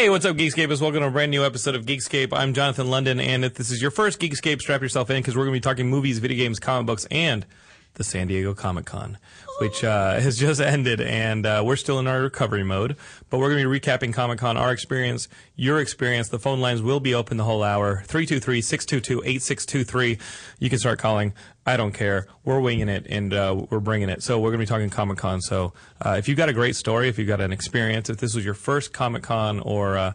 Hey, what's up, Geekscapists? Welcome to a brand new episode of Geekscape. I'm Jonathan London, and if this is your first Geekscape, strap yourself in because we're going to be talking movies, video games, comic books, and the San Diego Comic Con, which uh, has just ended, and uh, we're still in our recovery mode. But we're going to be recapping Comic Con, our experience, your experience. The phone lines will be open the whole hour 323 622 8623. You can start calling. I don't care. We're winging it and uh, we're bringing it. So we're going to be talking Comic Con. So uh, if you've got a great story, if you've got an experience, if this was your first Comic Con or uh,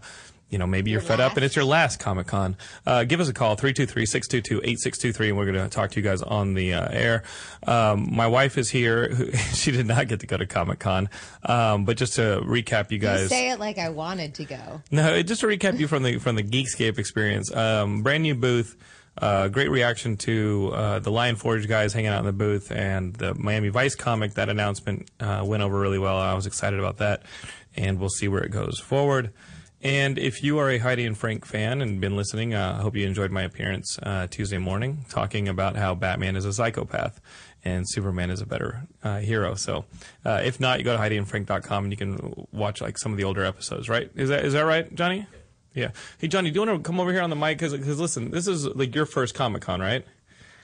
you know, maybe you're fed up and it's your last Comic Con. Uh, give us a call, 323-622-8623, and we're going to talk to you guys on the uh, air. Um, my wife is here. she did not get to go to Comic Con. Um, but just to recap you You guys. say it like I wanted to go. No, just to recap you from the from the Geekscape experience. Um, brand new booth. Uh, great reaction to uh, the Lion Forge guys hanging out in the booth and the Miami Vice comic. That announcement uh, went over really well. I was excited about that, and we'll see where it goes forward. And if you are a Heidi and Frank fan and been listening, uh, I hope you enjoyed my appearance uh, Tuesday morning talking about how Batman is a psychopath and Superman is a better uh, hero. So, uh, if not, you go to HeidiandFrank.com and you can watch like some of the older episodes. Right? Is that is that right, Johnny? Yeah. Hey, Johnny, do you want to come over here on the mic? Because listen, this is like your first Comic Con, right?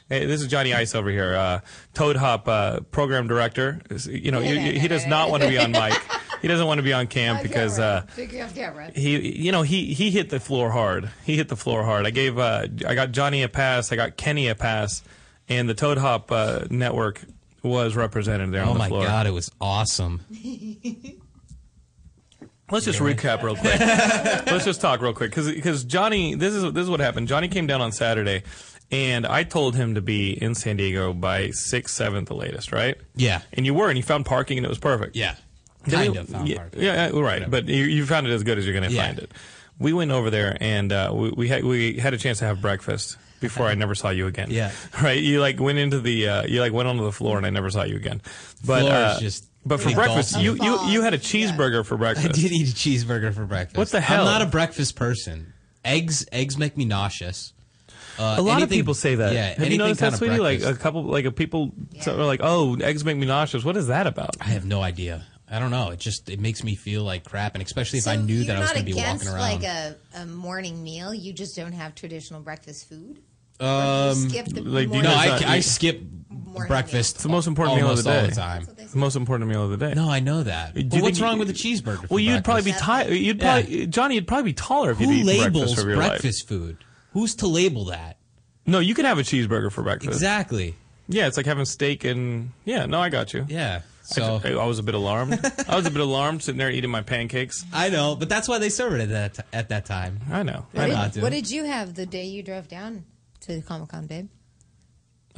Hey, this is Johnny Ice over here, uh, Toad Hop uh, program director. You know, you- you- he does not want to be on mic. He doesn't want to be on cam because. Uh, Figure camera. he you know he he hit the floor hard he hit the floor hard i gave uh i got johnny a pass i got kenny a pass and the toad hop uh, network was represented there Oh on the side. Oh my floor god, it was awesome. let's just recap real quick let's just talk real quick because johnny this is this is what happened johnny came down on saturday and i told him to be in san diego by 6 7 the latest right Yeah. and you were and you found parking and it was perfect Yeah. Then Kind of found yeah, parking. Yeah, yeah, right. But you, you found it as good as you're going to Yeah. find it. We went over there and uh, we we had we had a chance to have breakfast before I never saw you again. Yeah. Right. You like went into the uh, you like went onto the floor and I never saw you again. But Floor uh, is just but for breakfast you. you, you you had a cheeseburger for breakfast. I did eat a cheeseburger for breakfast. What the hell? I'm not a breakfast person. Eggs eggs make me nauseous. Uh, A lot of people say that. Yeah. Have you anything noticed that, kind of sweetie? Like a couple, like a people so- are like, "Oh, eggs make me nauseous." What is that about? I have no idea. I don't know. It just it makes me feel like crap, and especially if so I knew that I was going to be against walking like around. a, a morning meal. You just don't have traditional breakfast food. um, skip the like, do you morning no, I, I skip Morning breakfast. It's the most important meal of the day. all the time. It's the most important meal of the day. No, I know that. Do you what's think wrong with a cheeseburger? Well, you'd probably be breakfast? tired. You'd Yeah. probably Johnny. You'd probably be taller if you Who eat breakfast labels of your life. breakfast food? Who's to label that? No, you can have a cheeseburger for breakfast. Exactly. Yeah, it's like having steak and yeah. No, I got you. Yeah. I, So I, I was a bit alarmed. I was a bit alarmed sitting there eating my pancakes. I know, but that's why they serve it at that at that time. I know. I What know. did, what did you have the day you drove down to Comic Con, babe?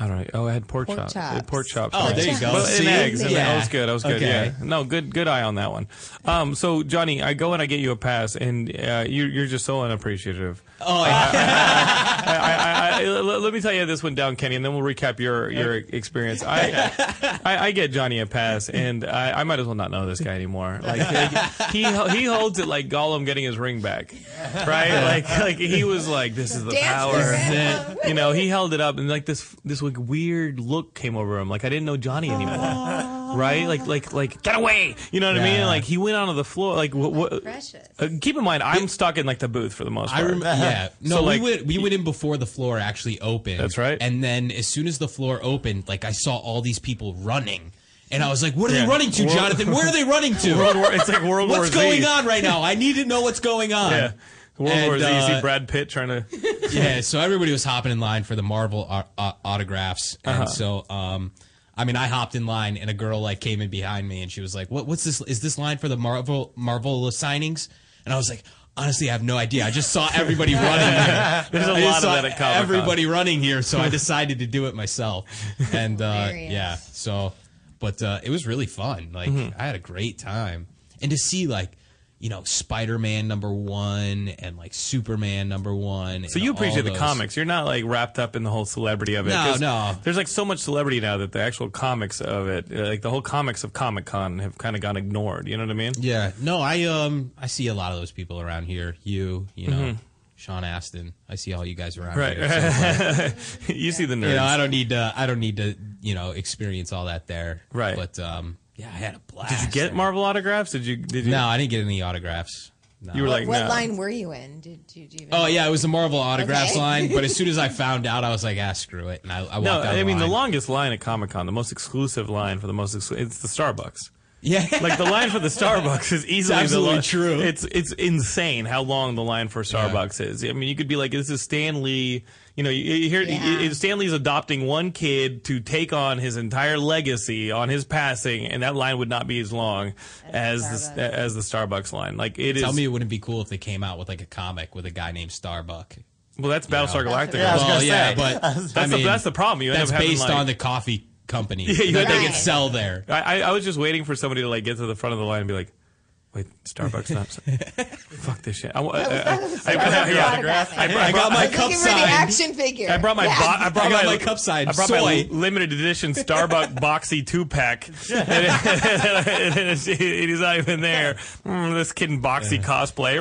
I don't know. Oh, I had pork, Pork chops. I had chops. pork chops. Oh, there you go. Well, See? and eggs. And Yeah. I was good. I was good. Okay. Yeah. No, good. Good eye on that one. Um, so Johnny, I go and I get you a pass, and uh, you, you're just so unappreciative. Oh, yeah. I, I, I, let let me tell you this went down, Kenny, and then we'll recap your your experience. I, I, I get Johnny a pass, and I, I might as well not know this guy anymore. Like he he holds it like Gollum getting his ring back, right? Like like he was like, "This is the Dance power." around. You know, he held it up, and like this this like weird look came over him. Like I didn't know Johnny anymore. Right, like, like, like, get away! You know what I mean? Yeah. Like he went onto the floor. Like, what? what Precious. uh, keep in mind, I'm stuck in like the booth for the most I part. remember. Yeah. No, So, like, we went we went in before the floor actually opened. That's right. And then as soon as the floor opened, like I saw all these people running, and I was like, "What are Yeah. they running to, World- Jonathan? Where are they running to? World War, it's like World What's War Z. going on right now? I need to know what's going on." Yeah. World War And, Z. You see uh, Brad Pitt trying to. yeah, so everybody was hopping in line for the Marvel au- au- autographs, and Uh-huh. so um, I mean, I hopped in line, and a girl like came in behind me, and she was like, "What? What's this? Is this line for the Marvel Marvel signings?" And I was like. Honestly, I have no idea. I just saw everybody running here. There's a I lot of that at Comic-Con. Everybody running here, so I decided to do it myself. And uh, yeah, so but uh, it was really fun. Like Mm-hmm. I had a great time, and to see like you know Spider Man number one and like Superman number one. So you appreciate the comics. You're not like wrapped up in the whole celebrity of it. No, no. There's like so much celebrity now that the actual comics of it, uh, like the whole comics of Comic Con, have kind of gone ignored. You know what I mean? Yeah, no, I um I see a lot of those people around here. You, you know, Mm-hmm. Sean Astin. I see all you guys around Right. here. So, like, you see the nerds. you know, I don't need to. I don't need to. You know, experience all that there. Right. But um, yeah, I had a blast. did you get there. Marvel autographs? Did you? Did you? No, I didn't get any autographs. No. You were like, what no. line were you in? Did, did you even? Oh yeah, it was the Marvel autographs Okay. line. But as soon as I found out, I was like, ah, screw it, and I, I walked No, out. I the mean the longest line at Comic Con, the most exclusive line for the most, exclu- it's the Starbucks. Yeah, Like the line for the Starbucks is easily absolutely the true. It's it's insane how long the line for Starbucks is. I mean, you could be like, "This is Stan Lee." You know, you, you hear Yeah. you- you- Stan Lee's adopting one kid to take on his entire legacy on his passing, and that line would not be as long as Starbucks. the, as the Starbucks line. Like it is. Tell me it wouldn't be cool if they came out with like a comic with a guy named Starbuck. well, that's Battlestar That's Galactica. Yeah, I was well, gonna yeah, but that's I the that's the problem. You end that's up having based like, on the coffee company Yeah, you that they could sell there. I, I I was just waiting for somebody to like get to the front of the line and be like, "Wait, Starbucks not? Fuck this shit." I, I, I, I- yeah. autograph. I, I got my I was cup looking for the signed. action figure. I brought my Yeah. bo- I brought I got my, my cup signed. I brought Soy. my limited edition Starbucks boxy two pack, and, and it's- he's not even there. Mm, this kid in boxy cosplay.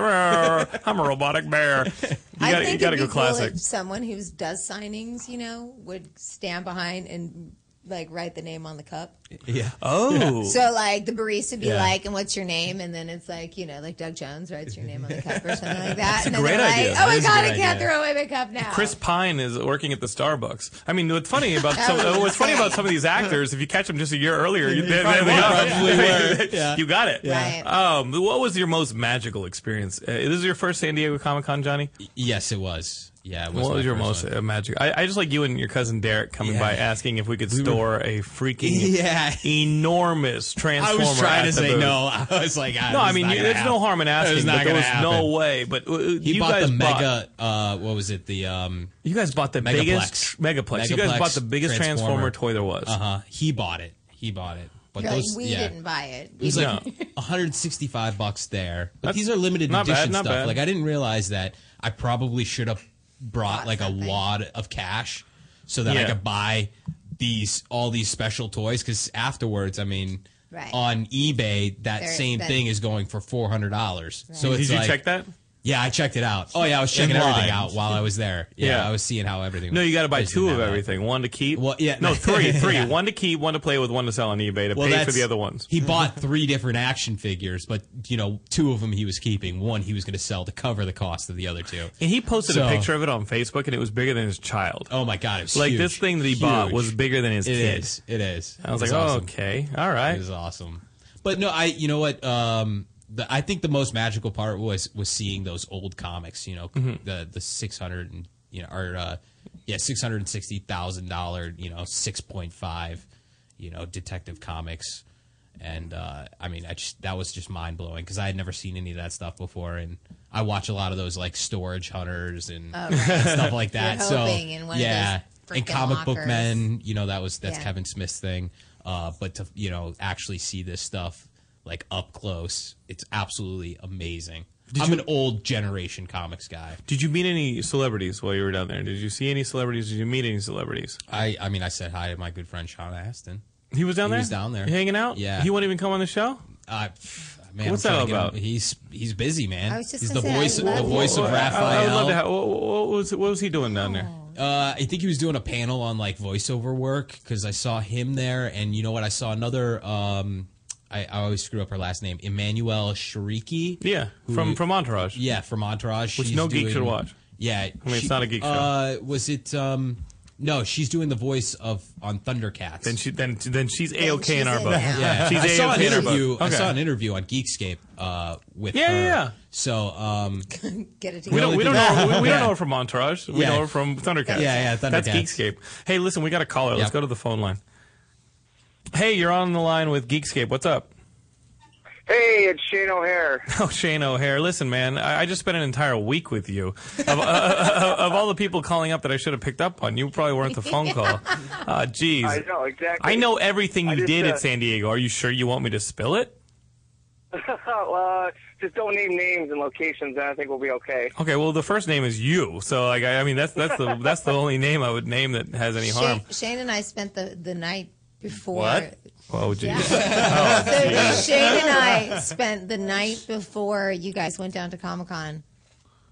I'm a robotic bear. You I gotta, think you gotta it'd go be cool if someone who does signings, you know, would stand behind and like write the name on the cup. Yeah. Oh, So like the barista would be Yeah. like, "And what's your name?" And then it's like, you know, like Doug Jones writes your name on the cup or something like that. and then great they're idea. like, That "Oh my is a god, good I can't idea. throw away my cup now." Chris Pine is working at the Starbucks. I mean, what's funny about That some, was what's funny about some of these actors, if you catch them just a year earlier, you, they, probably they- were. Probably were. Yeah. you got it. Right. Um, what was your most magical experience? Uh, this is your first San Diego Comic Con, Johnny. Yes, it was. Yeah. It was What was your most one. uh, magic? I, I just like you and your cousin Derek coming Yeah. by asking if we could store a freaking Yeah. enormous transformer. I transformer. was trying to say booth. no. I was like, ah, No, this I mean, not you, gonna there's no harm in asking, was not but there gonna was no way. But uh, He you bought guys the bought, mega. Uh, what was it? The um. You guys bought the Megaplex. biggest megaplex. You guys bought the biggest transformer, Transformer. toy there was. Uh huh. He bought it. He bought it. But You're like, we yeah. didn't buy it. It was No. like 165 bucks there. But That's these are limited not bad, edition not stuff. bad. Like I didn't realize that I probably should have brought Bought like a wad of cash so that I could buy these all these special toys cuz afterwards, I mean, Right. on eBay that They're same expensive. thing is going for $400. So it's Did you like, check that? Yeah, I checked it out. Oh yeah, I was checking In everything line. out while I was there. Yeah, Yeah. I was seeing how everything No, was you got to buy two of that way. everything. One to keep. Well, yeah. No, three, three. Yeah. One to keep, one to play with, one to sell on eBay to pay for that's- the other ones. He bought three different action figures, but you know, two of them he was keeping. One he was going to sell to cover the cost of the other two. And he posted a So- picture of it on Facebook, and it was bigger than his child. Oh my god, it was like huge. this thing that he bought Huge. was bigger than his It kid. is. It is. I was It like, oh, okay, all It right. was awesome. But no, I. You know what? Um, the, I think the most magical part was was seeing those old comics. You know, Mm-hmm. the the six hundred and you know, or uh, yeah, six hundred and sixty thousand dollar. You know, six point five. You know, Detective Comics. And uh, I mean, I just that was just mind blowing because I had never seen any of that stuff before, and I watch a lot of those like storage hunters and, and stuff like that. You're so in one of yeah, those and freaking comic book men, you know, that was that's Yeah. Kevin Smith's thing. Uh, but to you know actually see this stuff like up close, it's absolutely amazing. I'm an old generation comics guy. Did you meet any celebrities while you were down there? Did you see any celebrities? Did you meet any celebrities? I I mean, I said hi to my good friend Sean Astin. He was down He there. He was down there. hanging out. Yeah. He wouldn't even come on the show. Uh, man, What's that trying to get about? him- He's he's busy, man. I was just he's the say, I voice the love voice of him. I- Raphael. I, would love to. Have, what, what was what was he doing down there? Uh, I think he was doing a panel on like voiceover work because I saw him there, and you know what? I saw another. Um, I, I always screw up her last name, Emmanuelle Chriqui. Yeah, from from Entourage. Yeah, from Entourage. Which She's no geek doing- should watch. Yeah, I mean, it's not a geek show. Uh, was it um, No, she's doing the voice of on Thundercats. Then she then then she's a okay she's in our in book. now. yeah, she's I saw A-OK an in our book. interview. I Okay. saw an interview on Geekscape uh, with Yeah, her. yeah, yeah. So, um, Get it We together. don't, we don't Yeah. know. We, we don't know her from Entourage. We Yeah. know her from Thundercats. Yeah, yeah, Thundercats. That's Geekscape. Hey, listen, we got a caller. Let's Yep. go to the phone line. Hey, you're on the line with Geekscape. What's up? Hey, it's Shane O'Hare. Oh, Shane O'Hare. Listen, man, I, I just spent an entire week with you. Of, uh, of all the people calling up that I should have picked up on, you probably weren't the phone call. Uh, geez. I know exactly. I know everything you just, did uh, at San Diego. Are you sure you want me to spill it? uh, just don't name names and locations, and I think we'll be okay. Okay, well, the first name is you, so like, I, I mean, that's that's the that's the only name I would name that has any harm. Shane, Shane and I spent the, the night before. What? Oh, geez. Yeah. so Shane and I spent the night before you guys went down to Comic Con,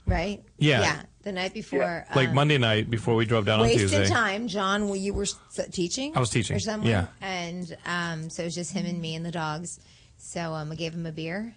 right? Yeah. Yeah. The night before. Like um, Monday night before we drove down on Wasting Tuesday. time, John. Well, you were teaching. I was teaching, or somewhere. yeah. And um, so it was just him and me and the dogs. So um, I gave him a beer.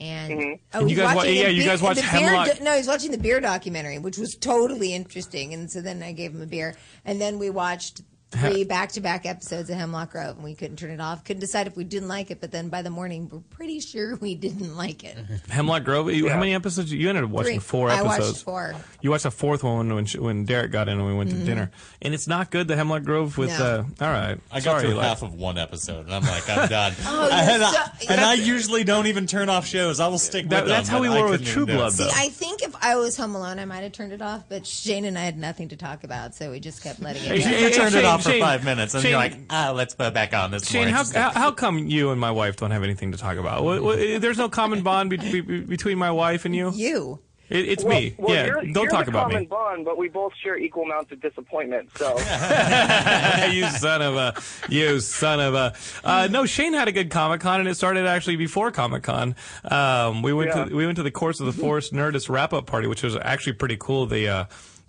And, oh, And you guys wa- watching yeah, you beer- guys watched the beer Hemlock- do- no, he's watching the beer documentary, which was totally interesting. And so then I gave him a beer, and then we watched three back-to-back episodes of Hemlock Grove, and we couldn't turn it off. Couldn't decide if we didn't like it, but then by the morning, we're pretty sure we didn't like it. Hemlock Grove. you- How many episodes? You ended up watching Three. four I watched four. You watched a fourth one when sh- when Derek got in and we went to dinner. And it's not good. The Hemlock Grove with. No. Uh, all right. I got Sorry, through like- half of one episode, and I'm like, I'm done. Oh, and, you're I, and I usually don't even turn off shows. I will stick That- with them. that's how we I were with True even do. Blood, See. I think if I was home alone, I might have turned it off, but Shane and I had nothing to talk about, so we just kept letting it Hey, go. Shane- You turned it off for Shane- five minutes, and Shane- you're like, ah, let's put it back on. This Shane, more how, how, how come you and my wife don't have anything to talk about? What, what, there's no common bond be, be, be- between my wife and you? You. It, it's Well, me. well, yeah, you're, don't you're talk the about common me. bond, but we both share equal amounts of disappointment. So you son of a, you son of a. Uh, no, Shane had a good Comic Con, and it started actually before Comic Con. Um, we went Yeah. to we went to the Course of the Force Nerdist wrap up party, which was actually pretty cool. The uh,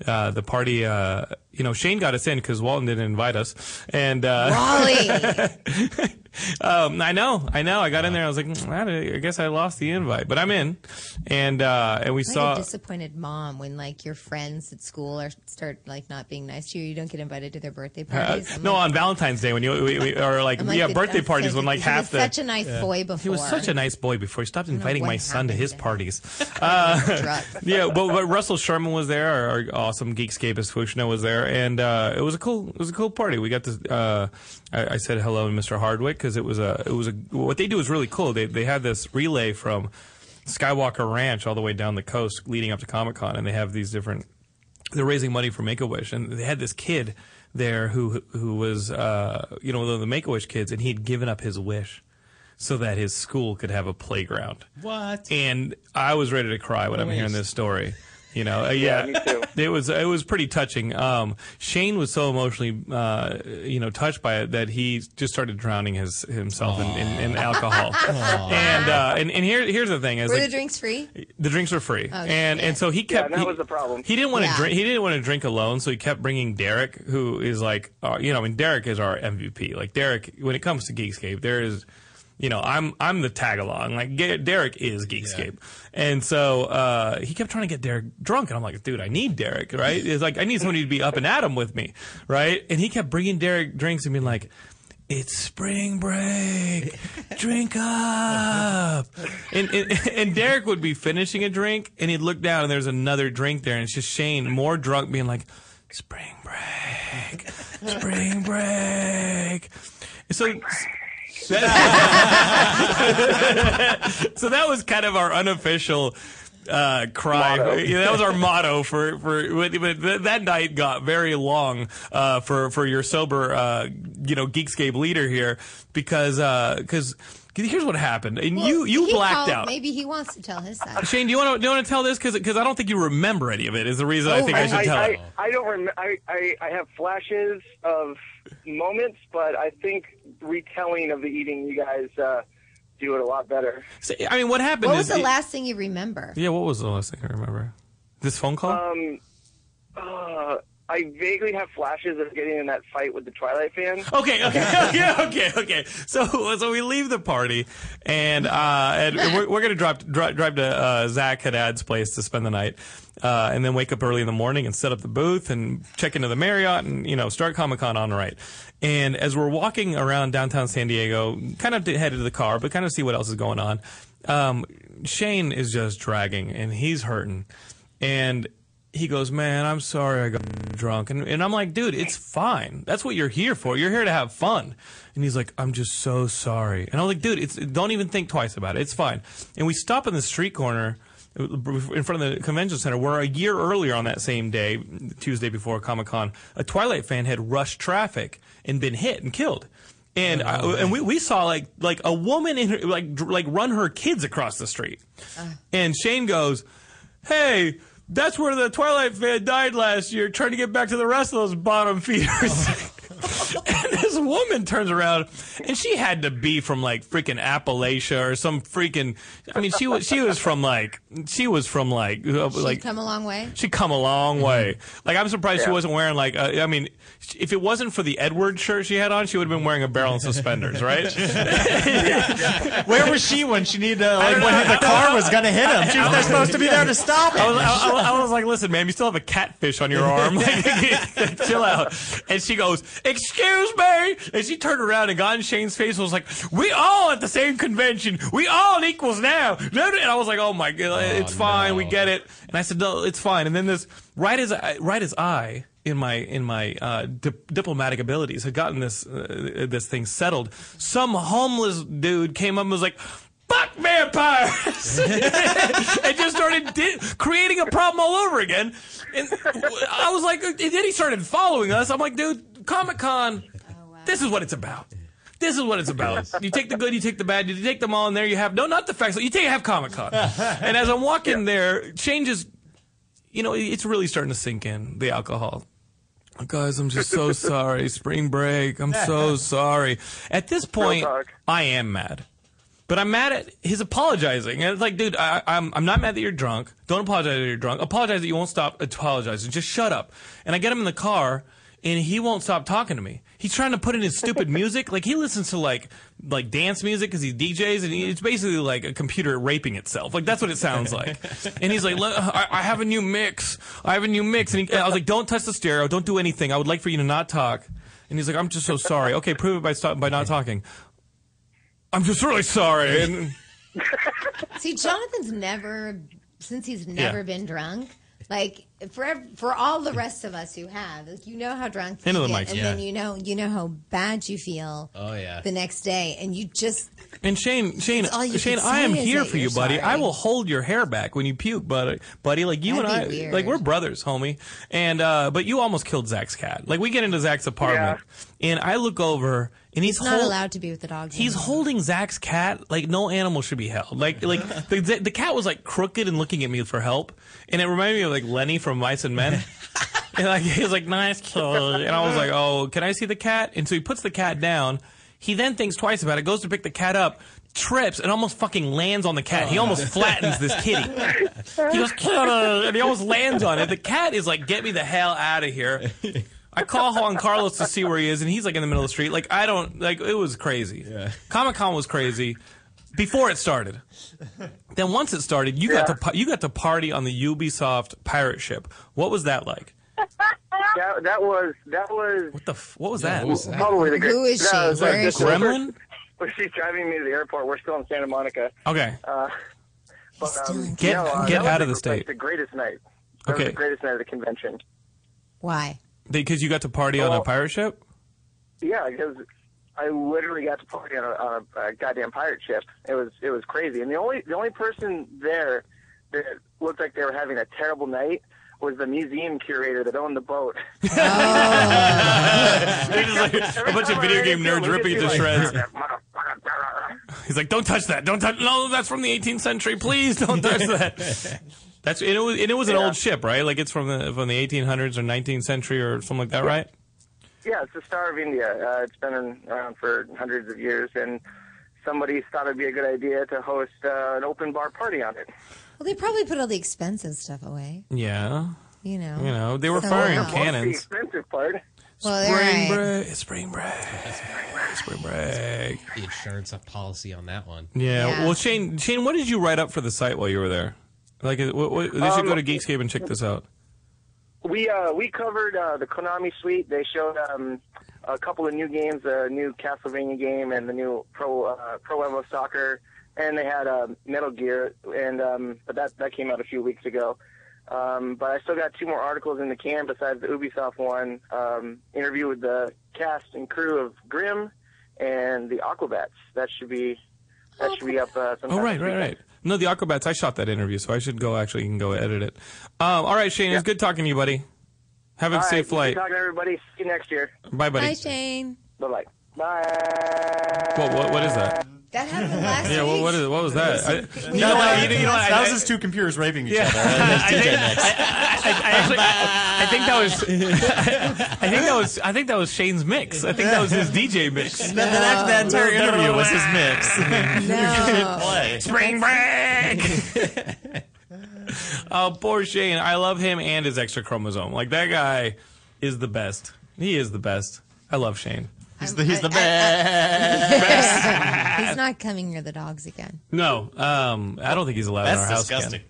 uh, the party, uh, you know, Shane got us in because Walton didn't invite us, and uh, Raleigh. um, I know, I know. I got in there. I was like, "Mm, I I guess I lost the invite, but I'm in, and uh, and we like saw. a disappointed mom when like your friends at school are start like not being nice to you. You don't get invited to their birthday Uh, parties. I'm no, like- on Valentine's Day when you we, we, or like, I'm like, yeah birthday I'm parties so- when like he half was the such a nice boy before. He was such a nice boy before he stopped inviting my son to his to parties. Uh, yeah, but, but Russell Sherman was there. Our, our awesome Geekscapist Fushna was there, and uh, it was a cool it was a cool party. We got to. Uh, I, I said hello to Mr. Hardwick because it was a it was a what they do is really cool. They they had this relay from Skywalker Ranch all the way down the coast leading up to Comic Con, and they have these different they're raising money for Make a Wish, and they had this kid there who who was uh, you know one of the Make a Wish kids, and he'd given up his wish so that his school could have a playground. What? And I was ready to cry when I'm hearing this story. You know, uh, yeah, me too. it was it was pretty touching. Um, Shane was so emotionally, uh, you know, touched by it that he just started drowning his himself in, in, in alcohol. and, uh, and and here here's the thing: is Were like, the drinks free? the drinks were free, and shit. and so he kept. Yeah, that he, was the problem. He didn't want to Yeah. drink. He didn't want to drink alone, so he kept bringing Derek, who is like, uh, you know, I mean, Derek is our MVP. Like Derek, when it comes to Geekscape, there is. You know, I'm I'm the tag along. Like Ge- Derek is Geekscape, and so uh, he kept trying to get Derek drunk, and I'm like, dude, I need Derek, right? It's like I need somebody to be up and at him with me, right? And he kept bringing Derek drinks and being like, it's spring break. Drink up. And, and, and Derek would be finishing a drink and he'd look down and there's another drink there and it's just Shane, more drunk, being like, spring break, spring break. So, so that was kind of our unofficial uh, cry. Yeah, that was our motto for for. But that night got very long uh, for for your sober, uh, you know, Geekscape leader here because because. Here's what happened, and you Well, you he blacked called- out. Maybe he wants to tell his side. Shane, do you want to do you want to tell this because because I don't think you remember any of it. Is the reason I Oh, think I, I- should tell I, it. I, I don't rem- I, I, I have flashes of moments, but I think retelling of the eating, you guys uh, do it a lot better. So, I mean, what happened? What was the it- last thing you remember? Yeah, what was the last thing I remember? This phone call. Um, uh, I vaguely have flashes of getting in that fight with the Twilight fan. Okay, okay, okay, okay, okay. So, so we leave the party, and uh, and we're, we're gonna drive drive, drive to uh, Zach Haddad's place to spend the night, uh, and then wake up early in the morning and set up the booth and check into the Marriott and you know start Comic Con on the right. And as we're walking around downtown San Diego, kind of headed to the car, but kind of see what else is going on. Um, Shane is just dragging, and he's hurting, and he goes, man, I'm sorry I got drunk. And, and I'm like, dude, it's fine. That's what you're here for. You're here to have fun. And he's like, I'm just so sorry. And I'm like, dude, it's, don't even think twice about it. It's fine. And we stop in the street corner in front of the convention center where a year earlier on that same day, Tuesday before Comic Con, a Twilight fan had rushed traffic and been hit and killed. And I, uh, and we, we saw like like a woman in her, like like run her kids across the street. Uh. And Shane goes, "Hey, that's where the Twilight fan died last year, trying to get back to the rest of those bottom feeders." and this woman turns around, and she had to be from like freaking Appalachia or some freaking. I mean, she was she was from like she was from like uh, She'd like come a long way. she come a long way. Like I'm surprised she wasn't wearing like uh, I mean, if it wasn't for the Edward shirt she had on, she would have been wearing a barrel and suspenders, right? Where was she when she needed uh, like when the car was gonna hit him? She was not supposed to be there to stop I was, him. I, I- I was like, listen, ma'am, you still have a catfish on your arm. Like, chill out. And she goes, excuse me. And she turned around and got in Shane's face and was like, we all at the same convention. We all equals now. And I was like, oh my God, it's fine. We get it. And I said, no, it's fine. And then this, right as I, right as I, in my in my uh, dip- diplomatic abilities had gotten this uh, this thing settled. Some homeless dude came up and was like, "Fuck vampires!" and just started di- creating a problem all over again. And I was like, and then he started following us. I'm like, dude, Comic Con, oh, this is what it's about. This is what it's about. You take the good, you take the bad, you take them all, and there you have no, not the facts. You take have Comic Con. and as I'm walking there, Shane just you know, it's really starting to sink in the alcohol. Guys, I'm just so sorry. Spring break. I'm so sorry. At this point, talk. I am mad. But I'm mad at his apologizing. And it's like, dude, I, I'm, I'm not mad that you're drunk. Don't apologize that you're drunk. Apologize that you won't stop apologizing. Just shut up. And I get him in the car, and he won't stop talking to me. He's trying to put in his stupid music. Like he listens to like like dance music because he DJs, and he, it's basically like a computer raping itself. Like that's what it sounds like. And he's like, I, I have a new mix. I have a new mix. And he, I was like, don't touch the stereo. Don't do anything. I would like for you to not talk. And he's like, I'm just so sorry. Okay, prove it by stop, by not talking. I'm just really sorry. And See, Jonathan's never, since he's never Yeah. been drunk. Like for for all the rest of us who have, like, you know how drunk you Into the get, mic, and yeah. then you know you know how bad you feel. Oh, yeah. the next day, and you just And Shane, Shane, all you Shane, can I am is here that for you, you're buddy. I sorry. will hold your hair back when you puke, buddy. Buddy, like you That'd and I, weird. like we're brothers, homie. And uh, but you almost killed Zach's cat. Like we get into Zach's apartment, and I look over, and he's it's not hol- allowed to be with the dogs. He's anymore. holding Zach's cat like no animal should be held. Like like the, the the cat was like crooked and looking at me for help, and it reminded me of like Lenny from Mice and Men. and like he was like nice kid, and I was like, oh, can I see the cat? And so he puts the cat down. He then thinks twice about it, goes to pick the cat up, trips, and almost fucking lands on the cat. He oh, almost flattens this kitty. He goes, and he almost lands on it. The cat is like, get me the hell out of here. I call Juan Carlos to see where he is, and he's like in the middle of the street. Like I don't like it was crazy. Comic Con was crazy before it started. Then once it started, you got to you got to party on the Ubisoft pirate ship. What was that like? That, that was that was What the f- what was that? what was that? probably the great. Who is she? it was Where like is this- she? Gremlin? When she's driving me to the airport, we're still in Santa Monica. Okay. Uh, but, um, Get- no, uh, get out was of the state. Like the greatest night. That Okay. was the greatest night of the convention. Why? Because you got to party on a oh. pirate ship. Yeah, because I literally got to party on a, on a, a goddamn pirate ship. It was it was crazy, and the only the only person there that looked like they were having a terrible night was the museum curator that owned the boat. Oh. They're just like a bunch of video game nerds ripping it to shreds. He's like, "Don't touch that! Don't touch! No, that's from the 18th century. Please don't touch that." That's and it was and it was an Yeah. old ship, right? Like it's from the from the 1800s or 19th century or something like that, right? Yeah, it's the Star of India. Uh, it's been around for hundreds of years, and somebody thought it'd be a good idea to host uh, an open bar party on it. Well, they probably put all the expensive stuff away. Yeah. you know. You know, they were So, firing uh, What's the cannons. expensive part? Well, they're Spring right. break. It's spring break. Spring break. The insurance policy on that one. Yeah. Yeah. Well, Shane, Shane, what did you write up for the site while you were there? Like, uh, what, what, they should Um, go to Geekscape and check this out. We uh, we covered uh, the Konami Suite. They showed um, a couple of new games, a new Castlevania game, and the new Pro uh, Pro Evo Soccer. And they had uh, Metal Gear, and um, but that that came out a few weeks ago. Um, but I still got two more articles in the can besides the Ubisoft one. Um, interview with the cast and crew of Grimm and the Aquabats. That should be that should be up. Uh, sometime Oh, right, right, right. No, the Aquabats. I shot that interview, so I should go. Actually, you can go edit it. Um, all right, Shane. It was good talking to you, buddy. Have a All right, safe good flight. talking to everybody. See you next year. Bye, buddy. Hi, Shane. Bye bye. Bye. What, what, what is that? That happened last Yeah, week. what, what is what was that? I, you You know know what? what? You, know what? that I, was just two computers raving each Yeah. other. And I think- I, I actually, I think that was, I think that was, I think that was Shane's mix. I think that was his DJ mix. That, that, that entire interview was his mix. No. Play. Spring break. oh, poor Shane. I love him and his extra chromosome. Like that guy is the best. He is the best. I love Shane. He's the, he's the I- I- best. He's not coming near the dogs again. No, um, I don't think he's allowed in our That's house disgusting.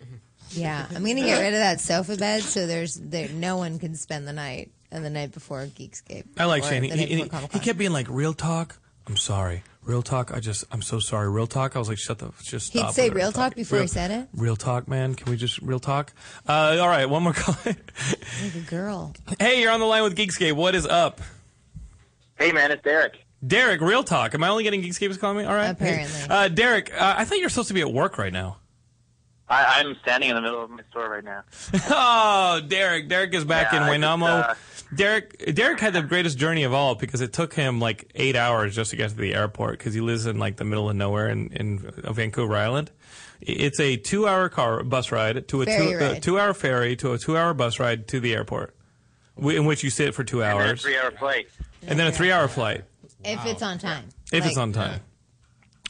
again. Yeah, I'm gonna get rid of that sofa bed so there's there no one can spend the night and the night before Geekscape. I like Or Shane. He, the night he, before he, Comic-Con. kept being like, "Real talk." I'm sorry. Real talk. I just. I'm so sorry. Real talk. I was like, "Shut the. Just He'd stop." say with the real talk before he said it? Real talk, man. Can we just real talk? Uh, all right. One more call. like a girl. hey, you're on the line with Geekscape. What is up? Hey man, it's Derek. Derek, real talk. Am I only getting Geekscape's calling me? All right. Apparently. Uh, Derek, uh, I thought you were supposed to be at work right now. I, I'm standing in the middle of my store right now. Oh, Derek. Derek is back Yeah, in I just, Nanaimo. uh, Derek Derek had the greatest journey of all because it took him like eight hours just to get to the airport because he lives in like the middle of nowhere in, in Vancouver Island. It's a two-hour car bus ride to a Ferry two, uh, ride. two-hour ferry to a two-hour bus ride to the airport, wi- in which you sit for two hours, And then a three-hour flight. and then a three-hour flight If it's on time. if it's on time.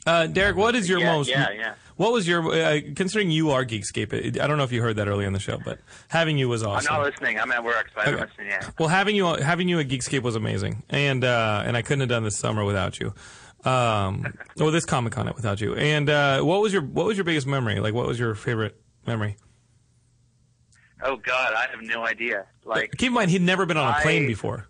Uh, Derek, what is your Yeah, most? yeah, yeah. What was your uh, considering you are Geekscape? I don't know if you heard that early on the show, but having you was awesome. I'm not listening. I'm at work, so I haven't Okay. listened yet. Well, having you having you at Geekscape was amazing, and uh, and I couldn't have done this summer without you. Um, or this Comic Con it without you. And uh, what was your what was your biggest memory? Like, what was your favorite memory? Oh God, I have no idea. Like Keep in mind, he'd never been on a plane I- before.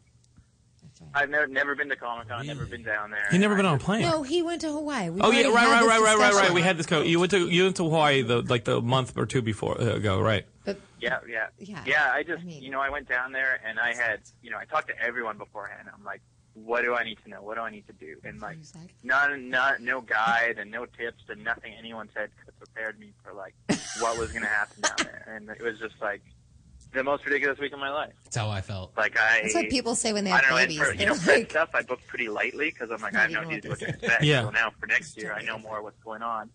I've never never been to Comic Con, never been down there. He'd never been on a plane. No, he went to Hawaii. We've Oh yeah, right, right, right, right, right, right. We had this. Co- you went to you went to Hawaii the like the month or two before uh, ago, right? But Yeah, yeah, Yeah, I just, I mean- you know, I went down there and I had, you know, I talked to everyone beforehand. I'm like, what do I need to know? What do I need to do? And like, Exactly. not, not, no guide and no tips and nothing anyone said could have prepared me for like what was going to happen down there. And it was just like the most ridiculous week of my life. That's how I felt. Like I, that's what people say when they I have don't know. Babies. for, you know, for like, stuff I booked pretty lightly because I'm like, I have no Not idea even what to what they expect. Yeah. So now for next year, I know more what's going on.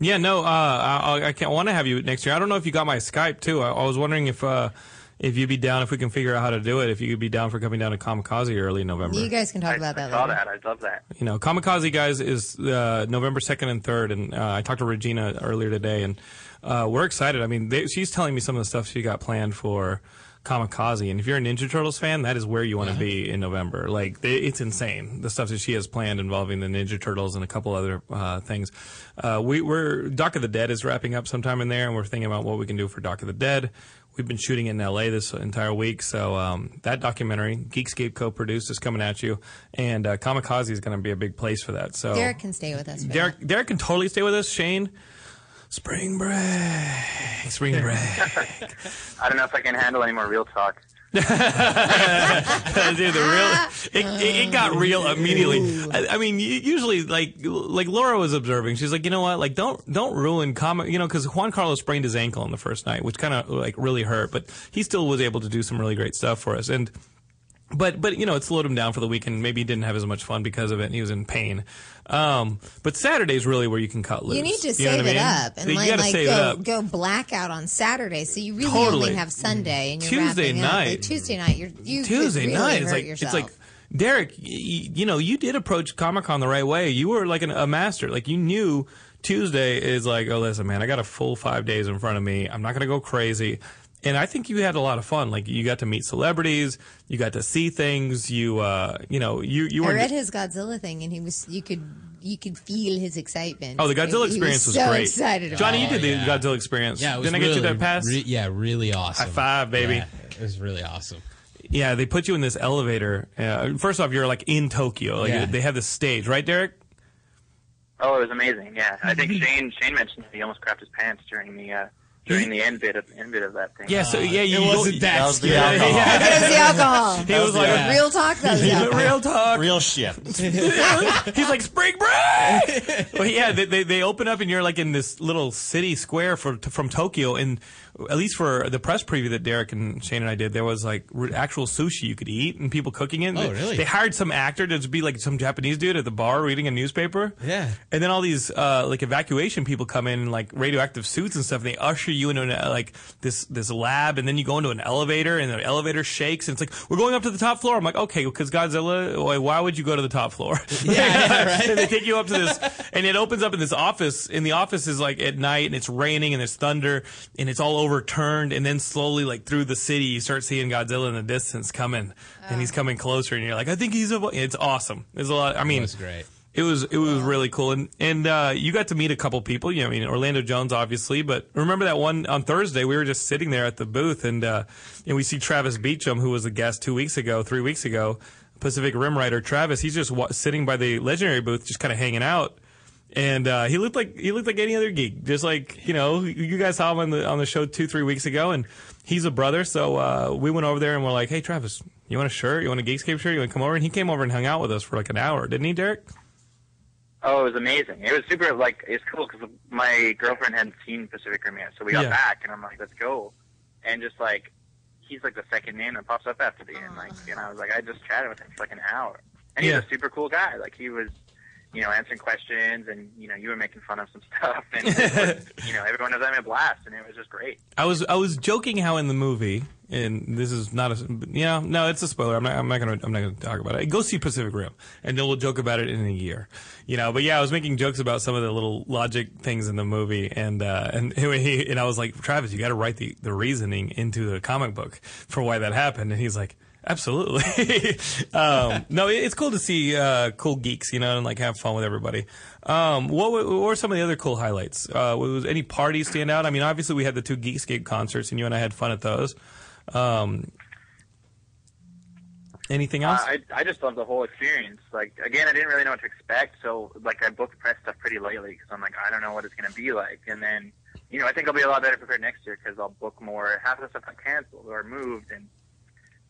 Yeah, no, uh, I, I can't want to have you next year. I don't know if you got my Skype too. I, I was wondering if uh, if you'd be down if we can figure out how to do it. If you could be down for coming down to Comikaze early November. you guys can talk I, about I that saw later. that. I love that. you know, Comikaze guys is uh, November second and third, and uh, I talked to Regina earlier today, and uh, we're excited. I mean, they, she's telling me some of the stuff she got planned for Comikaze, and if you're a Ninja Turtles fan, that is where you want to be in November. Like, they, it's insane the stuff that she has planned involving the Ninja Turtles and a couple other uh, things. Uh, we, we're Doc of the Dead is wrapping up sometime in there, and we're thinking about what we can do for Doc of the Dead. We've been shooting in LA this entire week, so um, that documentary, Geekscape co-produced, is coming at you, and uh, Comikaze is going to be a big place for that. So Derek can stay with us. For Derek, that. Derek can totally stay with us. Shane, spring break, spring break. I don't know if I can handle any more real talk. Dude, the real it, it, it got real immediately. I, I mean, usually like like Laura was observing. She's like, you know what? Like, don't don't ruin comic. You know, because Juan Carlos sprained his ankle on the first night, which kind of like really hurt, but he still was able to do some really great stuff for us. And but but you know, it slowed him down for the weekend. Maybe he didn't have as much fun because of it. and He was in pain. Um, but Saturday's really where you can cut loose. You need to know save it mean? up and you like, like save go it up. go blackout on Saturday, so you really Totally. only have Sunday and you're Tuesday night. Like, Tuesday night, you're you Tuesday really night. It's like yourself. it's like Derek. y- y- You know, you did approach Comic Con the right way. You were like an, a master. Like you knew Tuesday is like, oh, listen, man, I got a full five days in front of me. I'm not going to go crazy. And I think you had a lot of fun. Like you got to meet celebrities, you got to see things. You, uh, you know, you you I were. read his Godzilla thing, and he was you could you could feel his excitement. Oh, the Godzilla He experience was, so great. excited Johnny, it. you did the. Godzilla experience. Yeah, it was Didn't I get you that pass? re- yeah, really awesome. High five, baby. Yeah, it was really awesome. Yeah, they put you in this elevator. Uh, first off, you're like in Tokyo. Like Yeah. they have this stage, right, Derek? Oh, it was amazing. Yeah, I think Shane Shane mentioned he almost crapped his pants during the uh, during the end bit of end bit of that thing. Yeah. So yeah, you it wasn't that, That was the scary. alcohol. It was the alcohol. He was like, Yeah. Real talk, that was the alcohol. real talk. Real shit. He's like spring break. well, yeah, they, they they open up and you're like in this little city square for, from Tokyo, and at least for the press preview that Derek and Shane and I did, there was like re- actual sushi you could eat and people cooking it. Oh, They- really? They hired some actor to be like some Japanese dude at the bar reading a newspaper. Yeah. And then all these uh, like evacuation people come in in like radioactive suits and stuff. And they usher you into an, like this this lab, and then you go into an elevator, and the elevator shakes, and it's like we're going up to the top floor. I'm like, okay, because Godzilla. why- would you go to the top floor? Yeah, yeah, right. and they take you up to this, and it opens up in this office. And the office is like at night, and it's raining, and there's thunder, and it's all overturned. And then slowly, like through the city, you start seeing Godzilla in the distance coming, and he's coming closer, and you're like, I think he's a. It's awesome. There's a lot. I mean, It was great. it was it was really cool, and and uh, you got to meet a couple people. You know, I mean, Orlando Jones, obviously, but remember that one on Thursday? We were just sitting there at the booth, and uh, and we see Travis Beacham, who was a guest two weeks ago, three weeks ago, Pacific Rim writer Travis, he's just wa- sitting by the legendary booth, just kind of hanging out. And uh, he looked like he looked like any other geek, just like you know you guys saw him on the on the show two three weeks ago, and he's a brother. So uh, we went over there and we're like, "Hey, Travis, you want a shirt? You want a Geekscape shirt? You want to come over?" And he came over and hung out with us for like an hour, didn't he, Derek? Oh, it was amazing. It was super like it's cool because my girlfriend hadn't seen Pacific Rim yet, so we got Yeah. back and I'm like, let's go, and just like he's like the second name that pops up after the end, like, and I was like, I just chatted with him for like an hour, and he's Yeah. a super cool guy. Like he was, you know, answering questions, and you know, you were making fun of some stuff, and was, you know, everyone was having a blast, and it was just great. I was I was joking how in the movie, and this is not a you know no it's a spoiler. I'm not I'm not gonna I'm not gonna talk about it. Go see Pacific Rim, and then we'll joke about it in a year. You know, but yeah, I was making jokes about some of the little logic things in the movie, and uh, and he, and I was like, Travis, you got to write the the reasoning into the comic book for why that happened, and he's like. Absolutely. um, no, it- it's cool to see uh, cool geeks, you know, and like have fun with everybody. Um, what, were, what were some of the other cool highlights? Uh, was any parties stand out? I mean, obviously we had the two Geekscape concerts, and you and I had fun at those. Um, anything else? Uh, I I just loved the whole experience. Like again, I didn't really know what to expect, so like I booked press stuff pretty lately because I'm like I don't know what it's gonna be like, and then you know I think I'll be a lot better prepared next year because I'll book more. Half the stuff got canceled or moved, and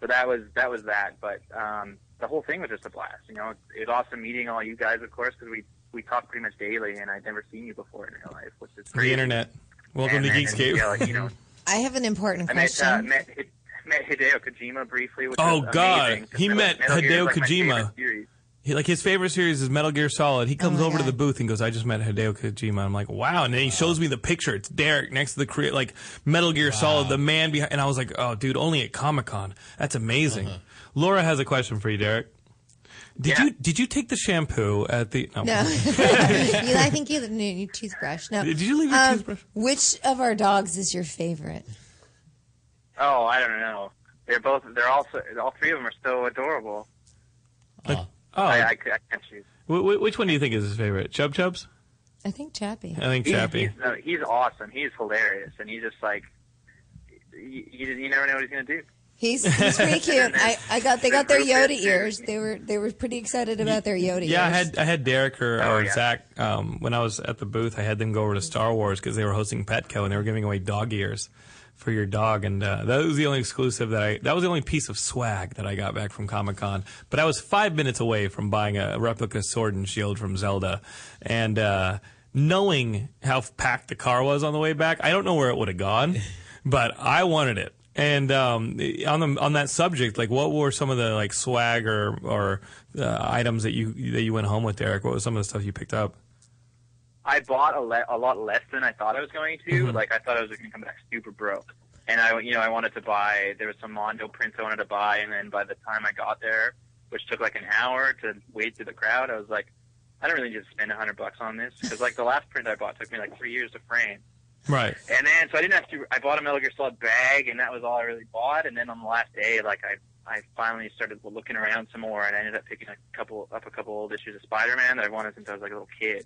so that was that was that. But um, the whole thing was just a blast. You know, it, it was awesome meeting all you guys, of course, because we we talk pretty much daily, and I'd never seen you before in real life, which is the internet. Welcome And to then, Geekscape. Yeah, like, you know, I have an important I met question. uh, met, met Hideo Kojima briefly. Which Oh, was God. amazing, 'cause He met Metal Gear is, Hideo like, my Kojima. Favorite series. He, like his favorite series is Metal Gear Solid. He comes my over to the booth and goes, "I just met Hideo Kojima." I'm like, "Wow!" And then he shows me the picture. It's Derek next to the crea- like Metal Gear Solid, the man behind. And I was like, "Oh, dude, only at Comic Con. That's amazing." Laura has a question for you, Derek. Did Yeah. you did you take the shampoo at the? No. No, you, I think you need your toothbrush. No, Did you leave your Um, toothbrush? Which of our dogs is your favorite? Oh, I don't know. They're both. They're all. All three of them are so adorable. Oh, I, I, I can't choose. wh- wh- which one do you think is his favorite? Chub Chubs? I think Chappie. I think He's, Chappie. he's, uh, he's awesome. He's hilarious, and he's just like. You, you, you never know what he's gonna do. He's he's pretty cute. I, I got they got their Yoda ears. They were they were pretty excited about their Yoda Yeah, I ears. had I had Derek or, Oh, or yeah. Zach um, when I was at the booth. I had them go over to Star Wars because they were hosting Petco and they were giving away dog ears for your dog, and uh, that was the only exclusive that I. That was the only piece of swag that I got back from Comic Con. But I was five minutes away from buying a replica sword and shield from Zelda, and uh, knowing how packed the car was on the way back, I don't know where it would have gone, but I wanted it. And um, on the on that subject, like, what were some of the like swag or or uh, items that you that you went home with, Derek? What was some of the stuff you picked up? I bought a, le- a lot less than I thought I was going to. Mm-hmm. Like I thought I was going to come back super broke, and I, you know, I wanted to buy. There was some Mondo prints I wanted to buy, and then by the time I got there, which took like an hour to wait through the crowd, I was like, I don't really need to spend a hundred bucks on this because like the last print I bought took me like three years to frame, Right. And then, so I didn't have to. I bought a Metal Gear Solid bag, and that was all I really bought. And then on the last day, like I, I finally started looking around some more, and I ended up picking a couple up a couple old issues of Spider-Man that I wanted since I was like a little kid.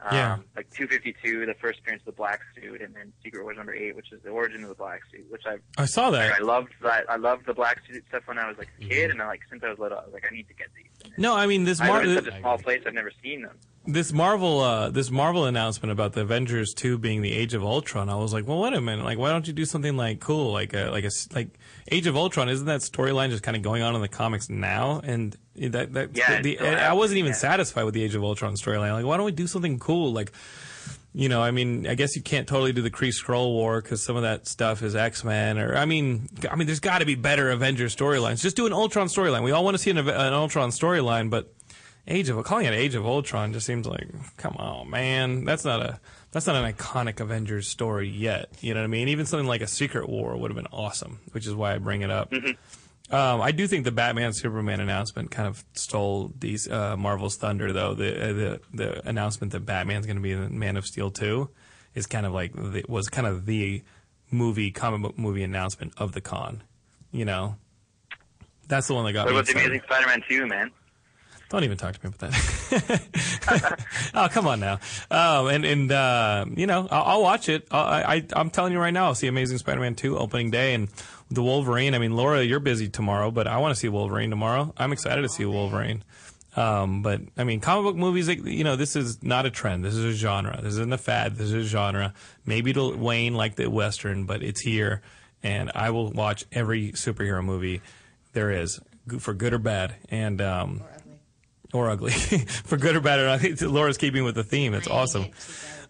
Um, Yeah. Like 252, the first appearance of the Black Suit, and then Secret Wars number eight, which is the origin of the Black Suit, which I I saw that. I loved that. I loved the Black Suit stuff when I was like a kid, and I, like since I was little, I was like, I need to get these. No, I mean this I Mar- live in such a small place, I've never seen them. This Marvel uh, this Marvel announcement about the Avengers two being the Age of Ultron, I was like, well, wait a minute, like why don't you do something like cool, like a like a like Age of Ultron? Isn't that storyline just kind of going on in the comics now? And that that Yeah, the, still I wasn't even yeah. satisfied with the Age of Ultron storyline. Like, why don't we do something cool, like. You know, I mean, I guess you can't totally do the Kree Skrull War because some of that stuff is X Men, or I mean, I mean, there's got to be better Avengers storylines. Just do an Ultron storyline. We all want to see an, an Ultron storyline, but Age of calling it Age of Ultron just seems like, come on, man, that's not a that's not an iconic Avengers story yet. You know what I mean? Even something like a Secret War would have been awesome, which is why I bring it up. Um, I do think the Batman Superman announcement kind of stole these uh, Marvel's thunder, though. The uh, the the announcement that Batman's going to be in Man of Steel two is kind of like the, was kind of the movie comic book movie announcement of the con. You know, that's the one that got What about the. Amazing Spider-Man 2, man? Don't even talk to me about that. oh, come on now. Um, and and uh, you know, I'll, I'll watch it. I, I I'm telling you right now, I'll see Amazing Spider-Man two opening day and the Wolverine. I mean, Laura, you're busy tomorrow, but I want to see Wolverine tomorrow. I'm excited to see Wolverine. Um, but I mean, comic book movies, you know, this is not a trend. This is a genre. This isn't a fad. This is a genre. Maybe it'll wane like the Western, but it's here. And I will watch every superhero movie there is, for good or bad. And, um, or ugly, for good or bad. Or ugly. Laura's keeping with the theme. It's awesome.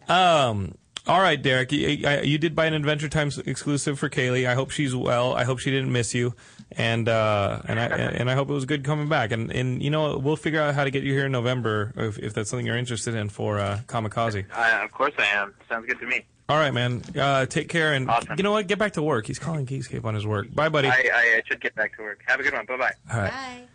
Um, all right, Derek, you, you did buy an Adventure Time exclusive for Kaylee. I hope she's well. I hope she didn't miss you, and uh, and I and I hope it was good coming back. And and you know we'll figure out how to get you here in November if, if that's something you're interested in for uh, Comikaze. Uh, of course I am. Sounds good to me. All right, man. Uh, take care, and Awesome. you know what? Get back to work. He's calling Geekscape on his work. Bye, buddy. I, I, I should get back to work. Have a good one. Bye bye. All right.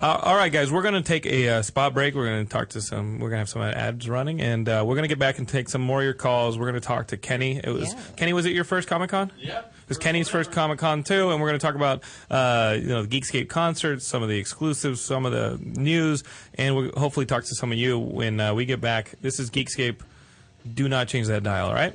Uh, all right, guys, we're going to take a uh, spot break. We're going to talk to some. We're going to have some ads running, and uh, we're going to get back and take some more of your calls. We're going to talk to Kenny. It was Kenny. Was it your first Comic Con? Yeah. It was Kenny's first Comic Con too, and we're going to talk about uh, you know the Geekscape concerts, some of the exclusives, some of the news, and we'll hopefully talk to some of you when uh, we get back. This is Geekscape. Do not change that dial. All right.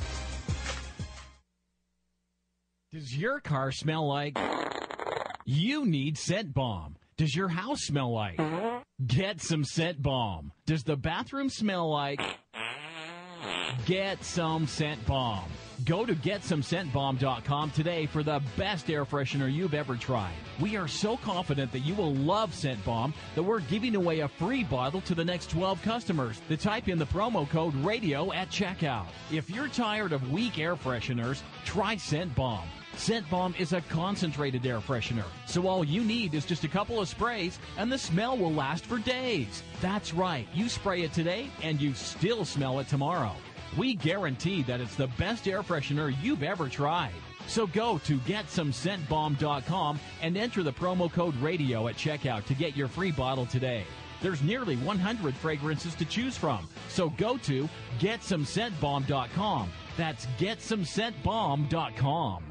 Does your car smell like? You need Scent Bomb. Does your house smell like? Get some Scent Bomb. Does the bathroom smell like? Get some Scent Bomb. Go to GetSomeScentBomb.com today for the best air freshener you've ever tried. We are so confident that you will love Scent Bomb that we're giving away a free bottle to the next 12 customers that type in the promo code RADIO at checkout. If you're tired of weak air fresheners, try Scent Bomb. Scent Bomb is a concentrated air freshener, so all you need is just a couple of sprays and the smell will last for days. That's right, you spray it today and you still smell it tomorrow. We guarantee that it's the best air freshener you've ever tried. So go to GetSomeScentBomb.com and enter the promo code RADIO at checkout to get your free bottle today. There's nearly 100 fragrances to choose from. So go to GetSomeScentBomb.com. That's GetSomeScentBomb.com.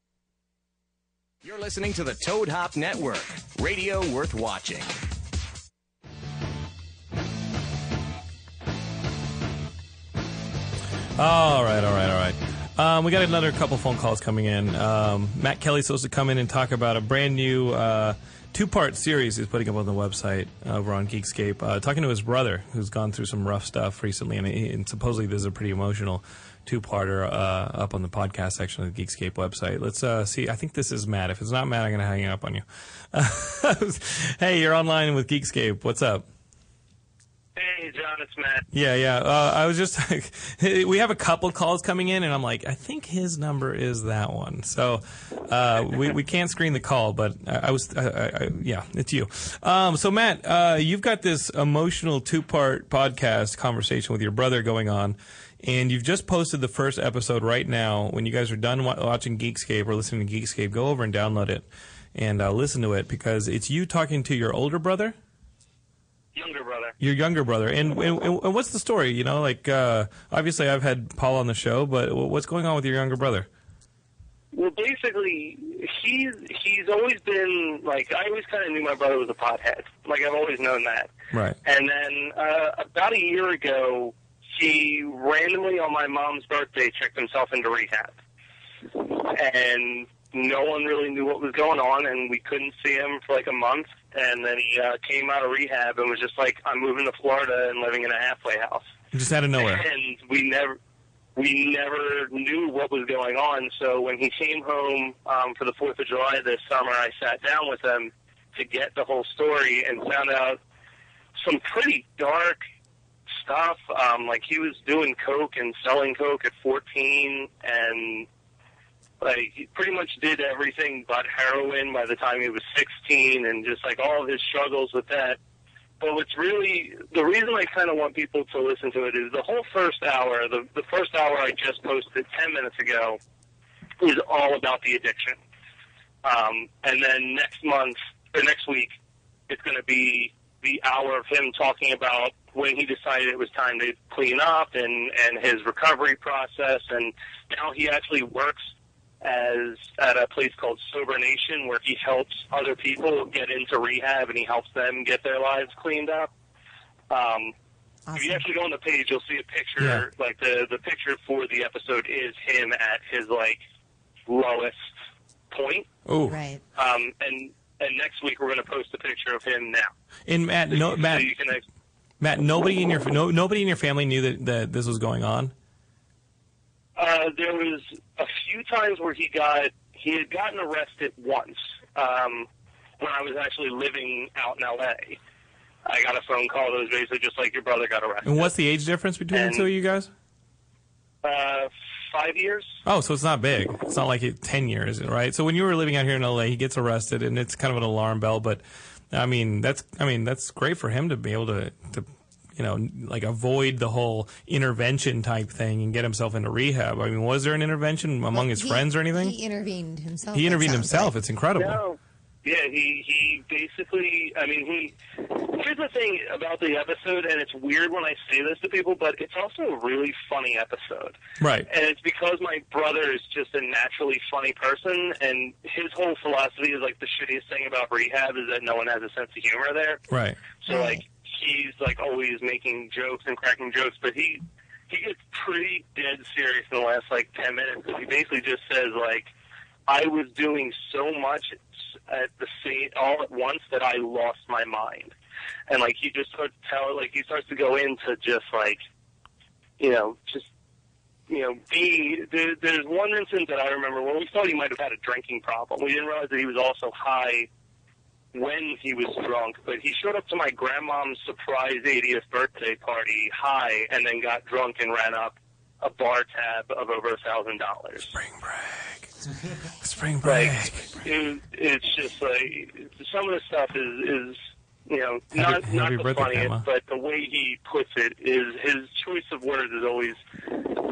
You're listening to the Toad Hop Network, radio worth watching. All right, all right, all right. Um, we got another couple phone calls coming in. Um, Matt Kelly's supposed to come in and talk about a brand new uh, two-part series he's putting up on the website over on Geekscape. Uh, talking to his brother, who's gone through some rough stuff recently, and, he, and supposedly this is a pretty emotional two-parter uh, up on the podcast section of the Geekscape website. Let's uh, see. I think this is Matt. If it's not Matt, I'm going to hang up on you. hey, you're online with Geekscape. What's up? Hey, John, it's Matt. Yeah, yeah. Uh, I was just we have a couple calls coming in, and I'm like, I think his number is that one. So uh, we we can't screen the call, but I, I was, I, I, I- yeah, it's you. Um, so Matt, uh, you've got this emotional two part podcast conversation with your brother going on. And you've just posted the first episode right now. When you guys are done wa- watching Geekscape or listening to Geekscape, go over and download it and uh, listen to it because it's you talking to your older brother Younger brother. your younger brother. And, and, and what's the story? You know, like uh, obviously I've had Paul on the show, but what's going on with your younger brother? Well, basically, he's he's always been like I always kind of knew my brother was a pothead. Like I've always known that. Right. And then uh, about a year ago, he randomly on my mom's birthday checked himself into rehab, and no one really knew what was going on, and we couldn't see him for like a month. And then he uh, came out of rehab and was just like, "I'm moving to Florida and living in a halfway house." Just out of nowhere. and we never we never knew what was going on. So when he came home um, for the Fourth of July this summer, I sat down with him to get the whole story and found out some pretty dark stuff. Um, like he was doing coke and selling coke at 14, and like he pretty much did everything but heroin by the time he was 16, and just like all of his struggles with that. But what's really the reason I kind of want people to listen to it is the whole first hour. The the first hour I just posted 10 minutes ago is all about the addiction. Um, and then next month or next week, it's going to be the hour of him talking about when he decided it was time to clean up and and his recovery process. And now he actually works as at a place called Sober Nation, where he helps other people get into rehab and he helps them get their lives cleaned up. Um, If you actually go on the page, you'll see a picture. Like the the picture for the episode is him at his like lowest point. Oh, right. Um, and and next week we're going to post a picture of him now. And Matt, no, so Matt, you can Matt, nobody in your no, nobody in your family knew that, that this was going on. Uh, there was a few times where he got he had gotten arrested once um, when I was actually living out in L.A. I got a phone call that was basically just like your brother got arrested. And what's the age difference between the two of you guys? Uh, five years. Oh, so it's not big. It's not like it, ten years, right? So when you were living out here in LA, he gets arrested, and it's kind of an alarm bell. But I mean, that's I mean that's great for him to be able to to you know like avoid the whole intervention type thing and get himself into rehab. I mean, was there an intervention among his He- friends or anything? He intervened himself. He intervened himself. like. It's incredible. No. Yeah, he he basically. I mean, he. Here's the thing about the episode, and it's weird when I say this to people, but it's also a really funny episode. Right. And it's because my brother is just a naturally funny person, and his whole philosophy is like the shittiest thing about rehab is that no one has a sense of humor there. Right. So like he's like always making jokes and cracking jokes, but he he gets pretty dead serious in the last like ten minutes. He basically just says like, "I was doing so much at the same all at once that I lost my mind," and like he just starts to tell like he starts to go into just like, you know, just you know, B, there, there's one instance that I remember where we thought he might have had a drinking problem. We didn't realize that he was also high when he was drunk, but he showed up to my grandmom's surprise 80th birthday party high and then got drunk and ran up a bar tab of over a thousand dollars. Spring break. Spring break. Like, it, it's just like some of the stuff is is you know Happy- not happy not the funniest, Grandma. but the way he puts it is his choice of words is always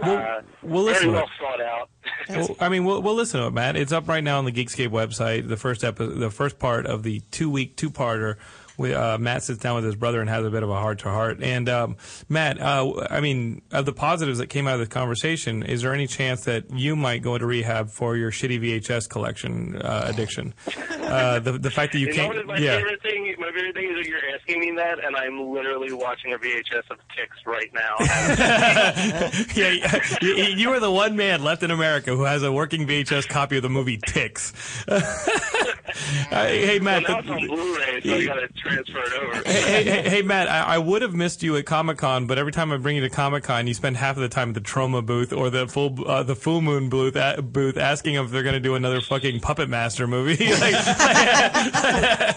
uh, we'll listen very well thought out. Well, I mean, we'll, we'll listen to it, Matt. It's up right now on the Geekscape website. The first epi- the first part of the two week two parter. We, uh, Matt sits down with his brother and has a bit of a heart to heart. And um, Matt, uh, I mean, of the positives that came out of the conversation, is there any chance that you might go into rehab for your shitty VHS collection uh, addiction? Uh, the the fact that you, You can't, my yeah. favorite thing? My favorite thing is that you're asking me that, and I'm literally watching a VHS of Ticks right now. yeah, you, you are the one man left in America who has a working VHS copy of the movie Ticks. Uh, hey, Matt. well, now it's on Blu-ray, so I got to transfer it over. hey, hey, hey, Matt, I, I would have missed you at Comic Con, but every time I bring you to Comic Con, you spend half of the time at the Troma booth or the full uh, the Full Moon booth uh, booth asking if they're going to do another fucking Puppet Master movie. like, I-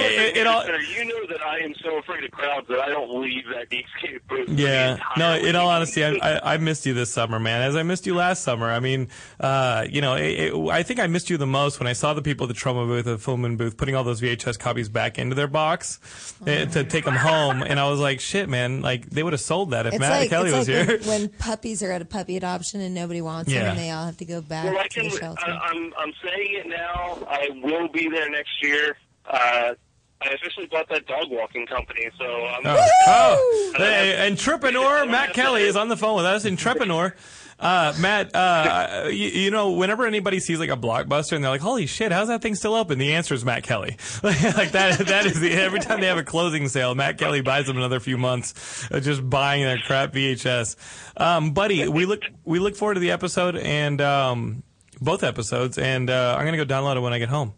it- it all- you know that I am so afraid of crowds that I don't leave that Geekscape booth. Yeah, no. In all honesty, I, I, I missed you this summer, man. As I missed you last summer. I mean, uh, you know, it, it, I think I missed you the most when I saw the people at the Troma booth, a Full Moon booth, putting all those VHS copies back into their box eh, to take them home, and I was like, shit, man. Like they would have sold that if It's Matt like, Kelly it's was like here. When, when puppies are at a puppy adoption and nobody wants Yeah. them and they all have to go back Well, I to can. the shelter. I, I'm I'm saying it now. I will be there next year. Uh, I officially bought that dog walking company, so I'm. Oh, oh. Hey, entrepreneur Matt Kelly is on the phone with us. Entrepreneur. Uh, Matt, uh, you, you know, whenever anybody sees like a blockbuster and they're like, "Holy shit, how's that thing still open?" The answer is Matt Kelly. like that. That is the every time they have a closing sale, Matt Kelly buys them another few months, uh, just buying their crap VHS. Um, buddy, we look we look forward to the episode and um, both episodes, and uh, I'm gonna go download it when I get home.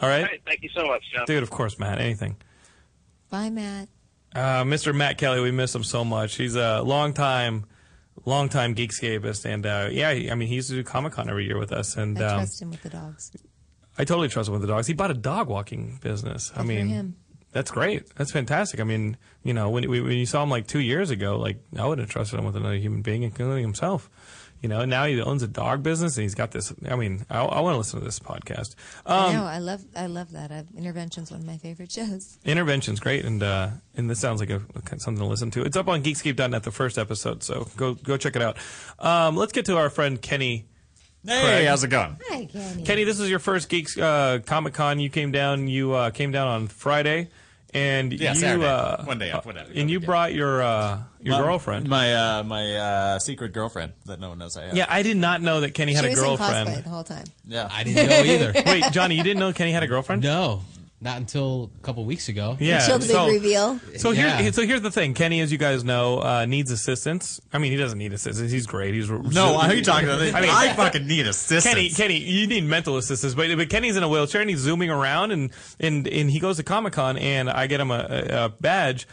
All right, All right, thank you so much, John. dude. Of course, Matt. Anything. Bye, Matt. Uh, Mr. Matt Kelly, we miss him so much. He's a long time, long time Geekscapist, and uh, yeah, I mean, he used to do Comic Con every year with us, and I um, trust him with the dogs. I totally trust him with the dogs. He bought a dog walking business. I Good for mean, that's great. That's fantastic. I mean, you know, when when you saw him like two years ago, like I would have trusted him with another human being, including himself. You know, now he owns a dog business, and he's got this. I mean, I, I want to listen to this podcast. I Um, know. I love. I love that. Uh, Intervention's one of my favorite shows. Intervention's great, and uh, and this sounds like a, something to listen to. It's up on Geekscape.net, the first episode, so go go check it out. Um, let's get to our friend Kenny. Hey, Craig. how's it going? Hi, Kenny. Kenny, this is your first Geeks uh, Comic Con. You came down. You uh, came down on Friday, and Yeah, you uh, One day off, whatever. And you brought your uh, your My- girlfriend. My uh, my uh, secret girlfriend that no one knows I have. yeah, I did not know that Kenny had she a was in girlfriend. cosplay the whole time. Yeah. I didn't know either. Wait, Johnny, you didn't know Kenny had a girlfriend? No, not until a couple weeks ago. Yeah. Until the big so, reveal. So here, Yeah. so here's the thing. Kenny, as you guys know, uh, needs assistance. I mean, he doesn't need assistance. He's great. He's No, why are you talking about? I mean, I fucking need assistance. Kenny, Kenny, you need mental assistance, but but Kenny's in a wheelchair and he's zooming around and and and he goes to Comic Con and I get him a, a, a badge.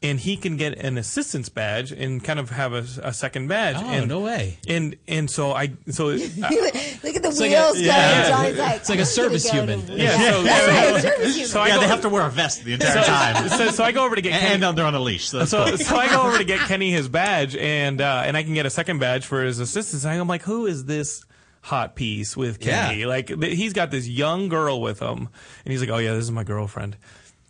And he can get an assistance badge and kind of have a, a second badge. Oh, and, no way. And and so I so Look at the It's like a- wheels yeah. going. Johnny's like, It's like a I'm service human. to- yeah. So, That's right, so, service human. so I yeah, go, they have to wear a vest the entire so, time, so, so I go over to get Kenny. and uh, they're on a leash. So, so, cool. so I go over to get Kenny his badge, and uh, and I can get a second badge for his assistance. And I'm like, who is this hot piece with Kenny? Yeah. Like he's got this young girl with him, and he's like, oh yeah, this is my girlfriend.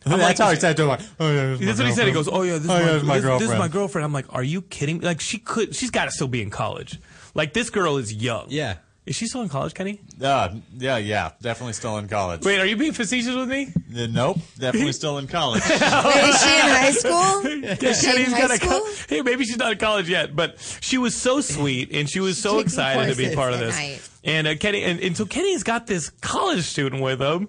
I'm that's like- how he said to him. Like, oh yeah, this is my That's what he said. He goes, "Oh yeah, this, Oh, is, yeah, my, this is my this, this is girlfriend." my girlfriend." I'm like, "Are you kidding?" me? Like she could, she's got to still be in college. Like this girl is young. Yeah. Is she still in college, Kenny? Uh, yeah, yeah, definitely still in college. Wait, are you being facetious with me? Uh, nope, definitely still in college. Wait, is she in high school? Yeah, Is she in high got a school? co- hey, maybe she's not in college yet, but she was so sweet and she was so excited to be part of this. night. And uh, Kenny, and, and so Kenny's got this college student with him,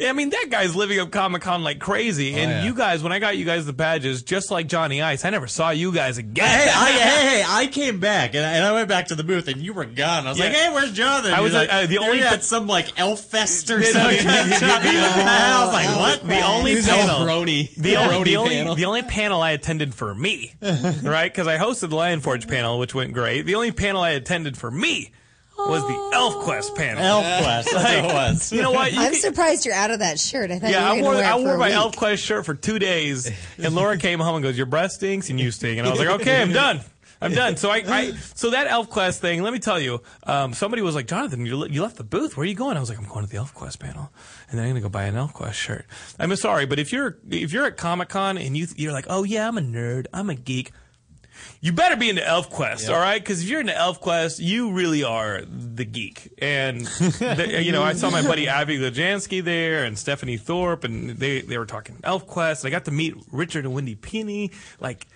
I mean, that guy's living up Comic Con like crazy. and yeah. you guys, when I got you guys the badges, just like Johnny Ice, I never saw you guys again. Hey, I, hey, hey, I came back and I, and I went back to the booth and you were gone. I was Yeah. like, hey, where's Jonathan? I was like, uh, the "You're only at some like elf fest or something. the- I was like, what? The only panel, Brony. the, only, Brony the, only, panel. the only panel I attended for me, right? Because I hosted the Lion Forge panel, which went great. The only panel I attended for me was the Elf Quest panel. Elf Quest, that's it was. You know what? You I'm can- surprised you're out of that shirt. I thought yeah, I you were wore wear I it for wore my week. Elf Quest shirt for two days, and Laura came home and goes, "Your breath stinks and you stink," and I was like, "Okay, I'm done." I'm done. So I, I, so that Elf Quest thing. Let me tell you, um, somebody was like, "Jonathan, you, le- you left the booth. Where are you going?" I was like, "I'm going to the Elf Quest panel, and then I'm going to go buy an Elf Quest shirt." I'm sorry, but if you're if you're at Comic Con and you you're like, "Oh yeah, I'm a nerd, I'm a geek," you better be into Elf Quest, all right? Because if you're into Elf Quest, you really are the geek. And the, you know, I saw my buddy Abby Lajansky there and Stephanie Thorpe, and they they were talking Elf Quest. I got to meet Richard and Wendy Pini, like.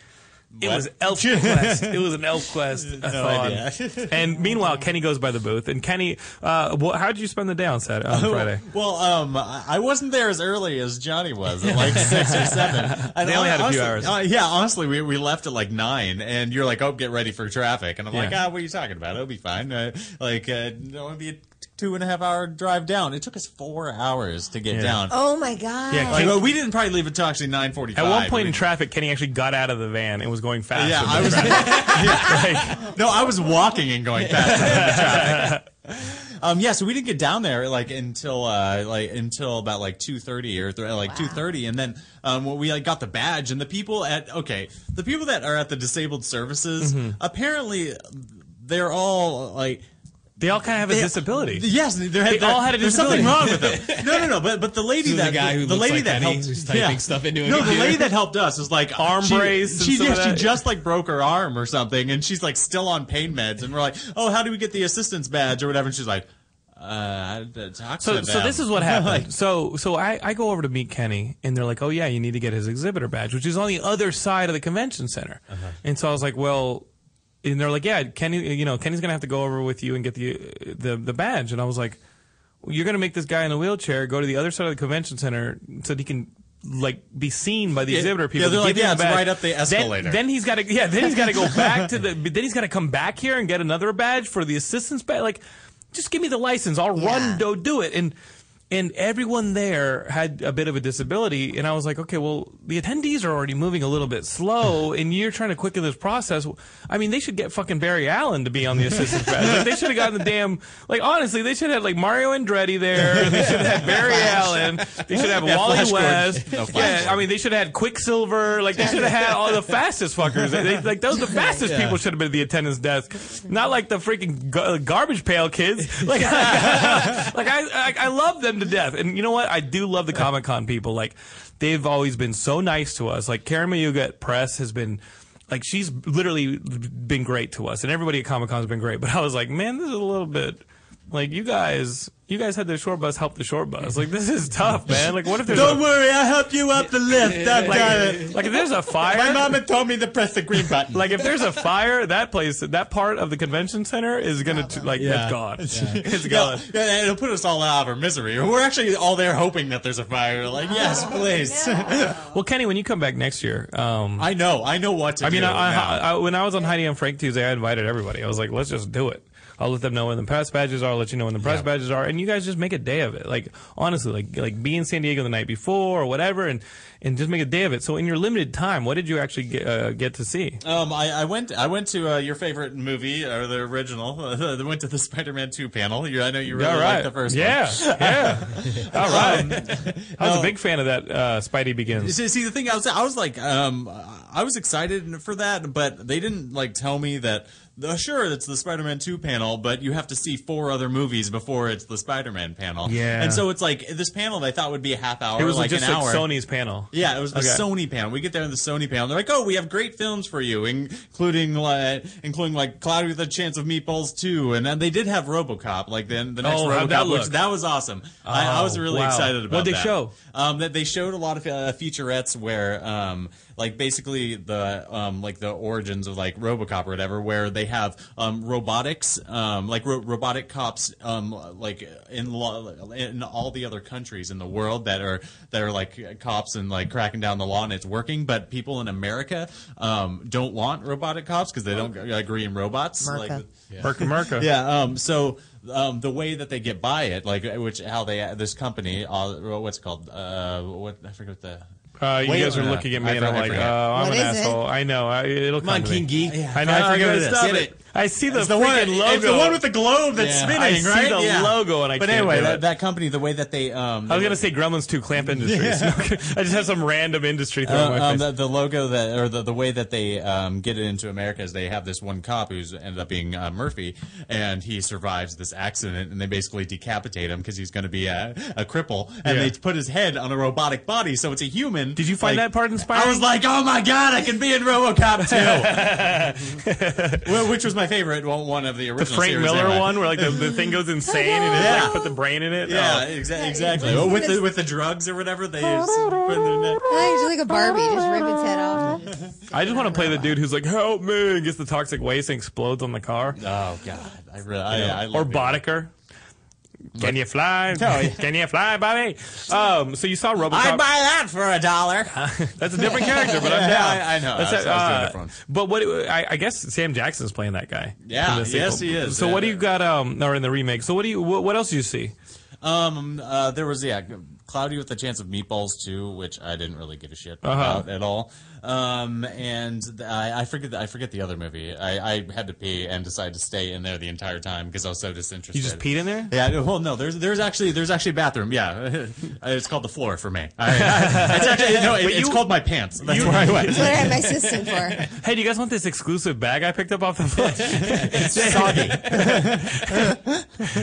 It What? was Elf Quest. It was an Elf Quest No idea. and meanwhile, Kenny goes by the booth. And Kenny, uh, wh- how did you spend the day on Saturday, on Friday? Well, um, I I wasn't there as early as Johnny was, at like six or seven. They only had a few hours. uh, yeah, honestly, we, we left at like nine, and you're like, "Oh, get ready for traffic," and I'm like, "Ah, what are you talking about? It'll be fine." Uh, like, uh, it'll be a two and a half hour drive down. It took us four hours to get Yeah. down. Oh my god! Yeah, Like, well, we didn't probably leave until actually nine forty At one point in traffic, Kenny actually got out of the van and was going faster. Yeah, I the was. traffic. no, I was walking and going faster than the traffic. Um, yeah, so we didn't get down there like until uh, like until about like two thirty or th- like two thirty, and then um, when we like got the badge and the people at okay, the people that are at the disabled services Mm-hmm. apparently they're all like. They all kind of have a They- disability. Yes, they're, They all had a disability. There's disability. something wrong with them. No, no, no. But but the lady So the that guy who the looks lady like that Kenny, helped who's typing stuff into a no, the lady that helped us was like Arm she, brace and She, some yeah, of she just like broke her arm or something, and she's like still on pain meds, and we're like, oh, how do we get the assistance badge or whatever? And she's like, uh, I talk So, to so this is what Like, happened. so, so I, I go over to meet Kenny, and they're like, "Oh yeah, you need to get his exhibitor badge, which is on the other side of the convention center." And so I was like, "Well," and they're like, "Yeah, Kenny, you know, Kenny's gonna have to go over with you and get the the the badge." And I was like, well, "You're gonna make this guy in a wheelchair go to the other side of the convention center so that he can." Like be seen by the Yeah, exhibitor people. yeah, they're like, yeah, the badge. right up the Then- escalator. Then, he's got to, yeah, then he's got to go back to the. Then he's got to come back here and get another badge for the assistance badge. Like, just give me the license. I'll run, go do it. And and everyone there had a bit of a disability. And I was like, okay, well, the attendees are already moving a little bit slow, and you're trying to quicken this process. I mean, they should get fucking Barry Allen to be on the assistance badge. Like, they should have gotten the damn. Like, honestly, they should have had like Mario Andretti there. They should have had Barry Allen. They should have Yeah, Wally West. No, yeah, I mean, they should have had Quicksilver. Like, they should have had all the fastest fuckers. They, like, those the fastest Yeah. people should have been at the attendance desk, not like the freaking gar- uh, garbage pail kids. Like, like I, I, I love them to death. And you know what? I do love the Comic Con people. Like, they've always been so nice to us. Like, Karen Mayuga at press has been. Like she's literally been great to us, and everybody at Comic Con has been great. But I was like, man, this is a little bit like you guys. You guys had the short bus help the short bus. Like this is tough, man. Like what if there's Don't a, worry, I helped you up the lift. I like, got it. like if there's a fire, My mama told me to press the green button. like if there's a fire, that place, that part of the convention center is gonna t- like Yeah. that's gone. It's gone. yeah, it'll put us all out of our misery. We're actually all there hoping that there's a fire. Like, yes, please. Well, Kenny, when you come back next year, um, I know, I know what to I mean, do. I, now. I, I, when I was on Heidi and Frank Tuesday, I invited everybody. I was like, let's just do it. I'll let them know when the press badges are. I'll let you know when the press badges are, and you guys just make a day of it. Like honestly, like like be in San Diego the night before or whatever, and and just make a day of it. So in your limited time, what did you actually get, uh, get to see? Um, I, I went. I went to uh, your favorite movie or the original. I went to the Spider-Man Two panel. You, I know you really All right. liked the first yeah, one. yeah. All right. Um, I was no. a big fan of that. Uh, Spidey Begins. See, see, the thing I was, I was like, um, I was excited for that, but they didn't like tell me that. Uh, sure, it's the Spider-Man Two panel, but you have to see four other movies before it's the Spider-Man panel. Yeah. and so it's like this panel they thought would be a half hour, It was like just an like hour. Sony's panel. Yeah, it was the Okay. Sony panel. We get there in the Sony panel. They're like, "Oh, we have great films for you, including like, including like Cloudy with a Chance of Meatballs 2. and then they did have RoboCop, like then the next Oh, RoboCop, that which that was awesome. I, I was Oh, really wow. excited about that. What'd they that. show? Um, that they showed a lot of uh, featurettes where um, like basically the um, like the origins of like RoboCop or whatever, where they have um, robotics, um, like ro- robotic cops, um, like in lo- in all the other countries in the world that are that are like cops and like cracking down the law and it's working, but people in America um, don't want robotic cops because they don't agree in robots. Merca. Like, Merca, Merca. yeah. Um, so um, the way that they get by it, like which how they this company, uh, what's it called? Uh, what I forget what the. Uh, you Wait, guys are looking at me I and I'm like, forget. uh, I'm What an is it? asshole. I know. I, it'll Come on, come to me. King Geek. I know. Ah, I get forget it. stop Get it. It. I see the It's the one. freaking logo. It's the one with the globe that's Yeah. spinning, I see right? the Yeah. logo and I But can't anyway, do that, it. that company, the way that they, um, I was gonna say Gremlins 2 Clamp Industries. I just have some random industry thrown Uh, my um, face. the, the logo that, or the, the way that they um, get it into America is they have this one cop who's ended up being uh, Murphy, and he survives this accident, and they basically decapitate him because he's going to be a, a cripple, and Yeah. they put his head on a robotic body, so it's a human. Did you find Like, that part inspiring? I was like, oh my god, I can be in RoboCop too, Well, which was my favorite. Well, one of the original. the original Frank series Miller anyway. one where like the, the thing goes insane and it Yeah. like put the brain in it. Yeah, Oh. exa- exactly. Well, with the with the drugs or whatever, they just put in their neck. I just like a Barbie, just rip its head off. I just want to play the dude who's like, "Help me!" and gets the toxic waste and explodes on the car. Oh god, I really, I, I or love it. Boddicker. Can you fly? Oh, yeah. Can you fly, Bobby? Um, so you saw RoboCop. I'd buy that for a dollar. That's a different character, but I'm Yeah, down. I- I know. That's I was- a- I was doing uh, different. But what I, I guess Sam Jackson's playing that guy. Yeah, yes, he is. So Yeah. what do you got? Um, or in the remake. So what do you? What, what else do you see? Um, uh, there was yeah, Cloudy with a Chance of Meatballs too, which I didn't really give a shit Uh-huh. about at all. Um, and th- I, I forget I forget the other movie. I, I had to pee and decided to stay in there the entire time because I was so disinterested. You just peed in there? Yeah. Well, no. There's there's actually there's actually a bathroom. Yeah, it's called the floor for me. I, I, it's actually no. It, But it's called my pants. That's you- where I went. That's what I had my assistant for. Hey, do you guys want this exclusive bag I picked up off the floor? it's soggy.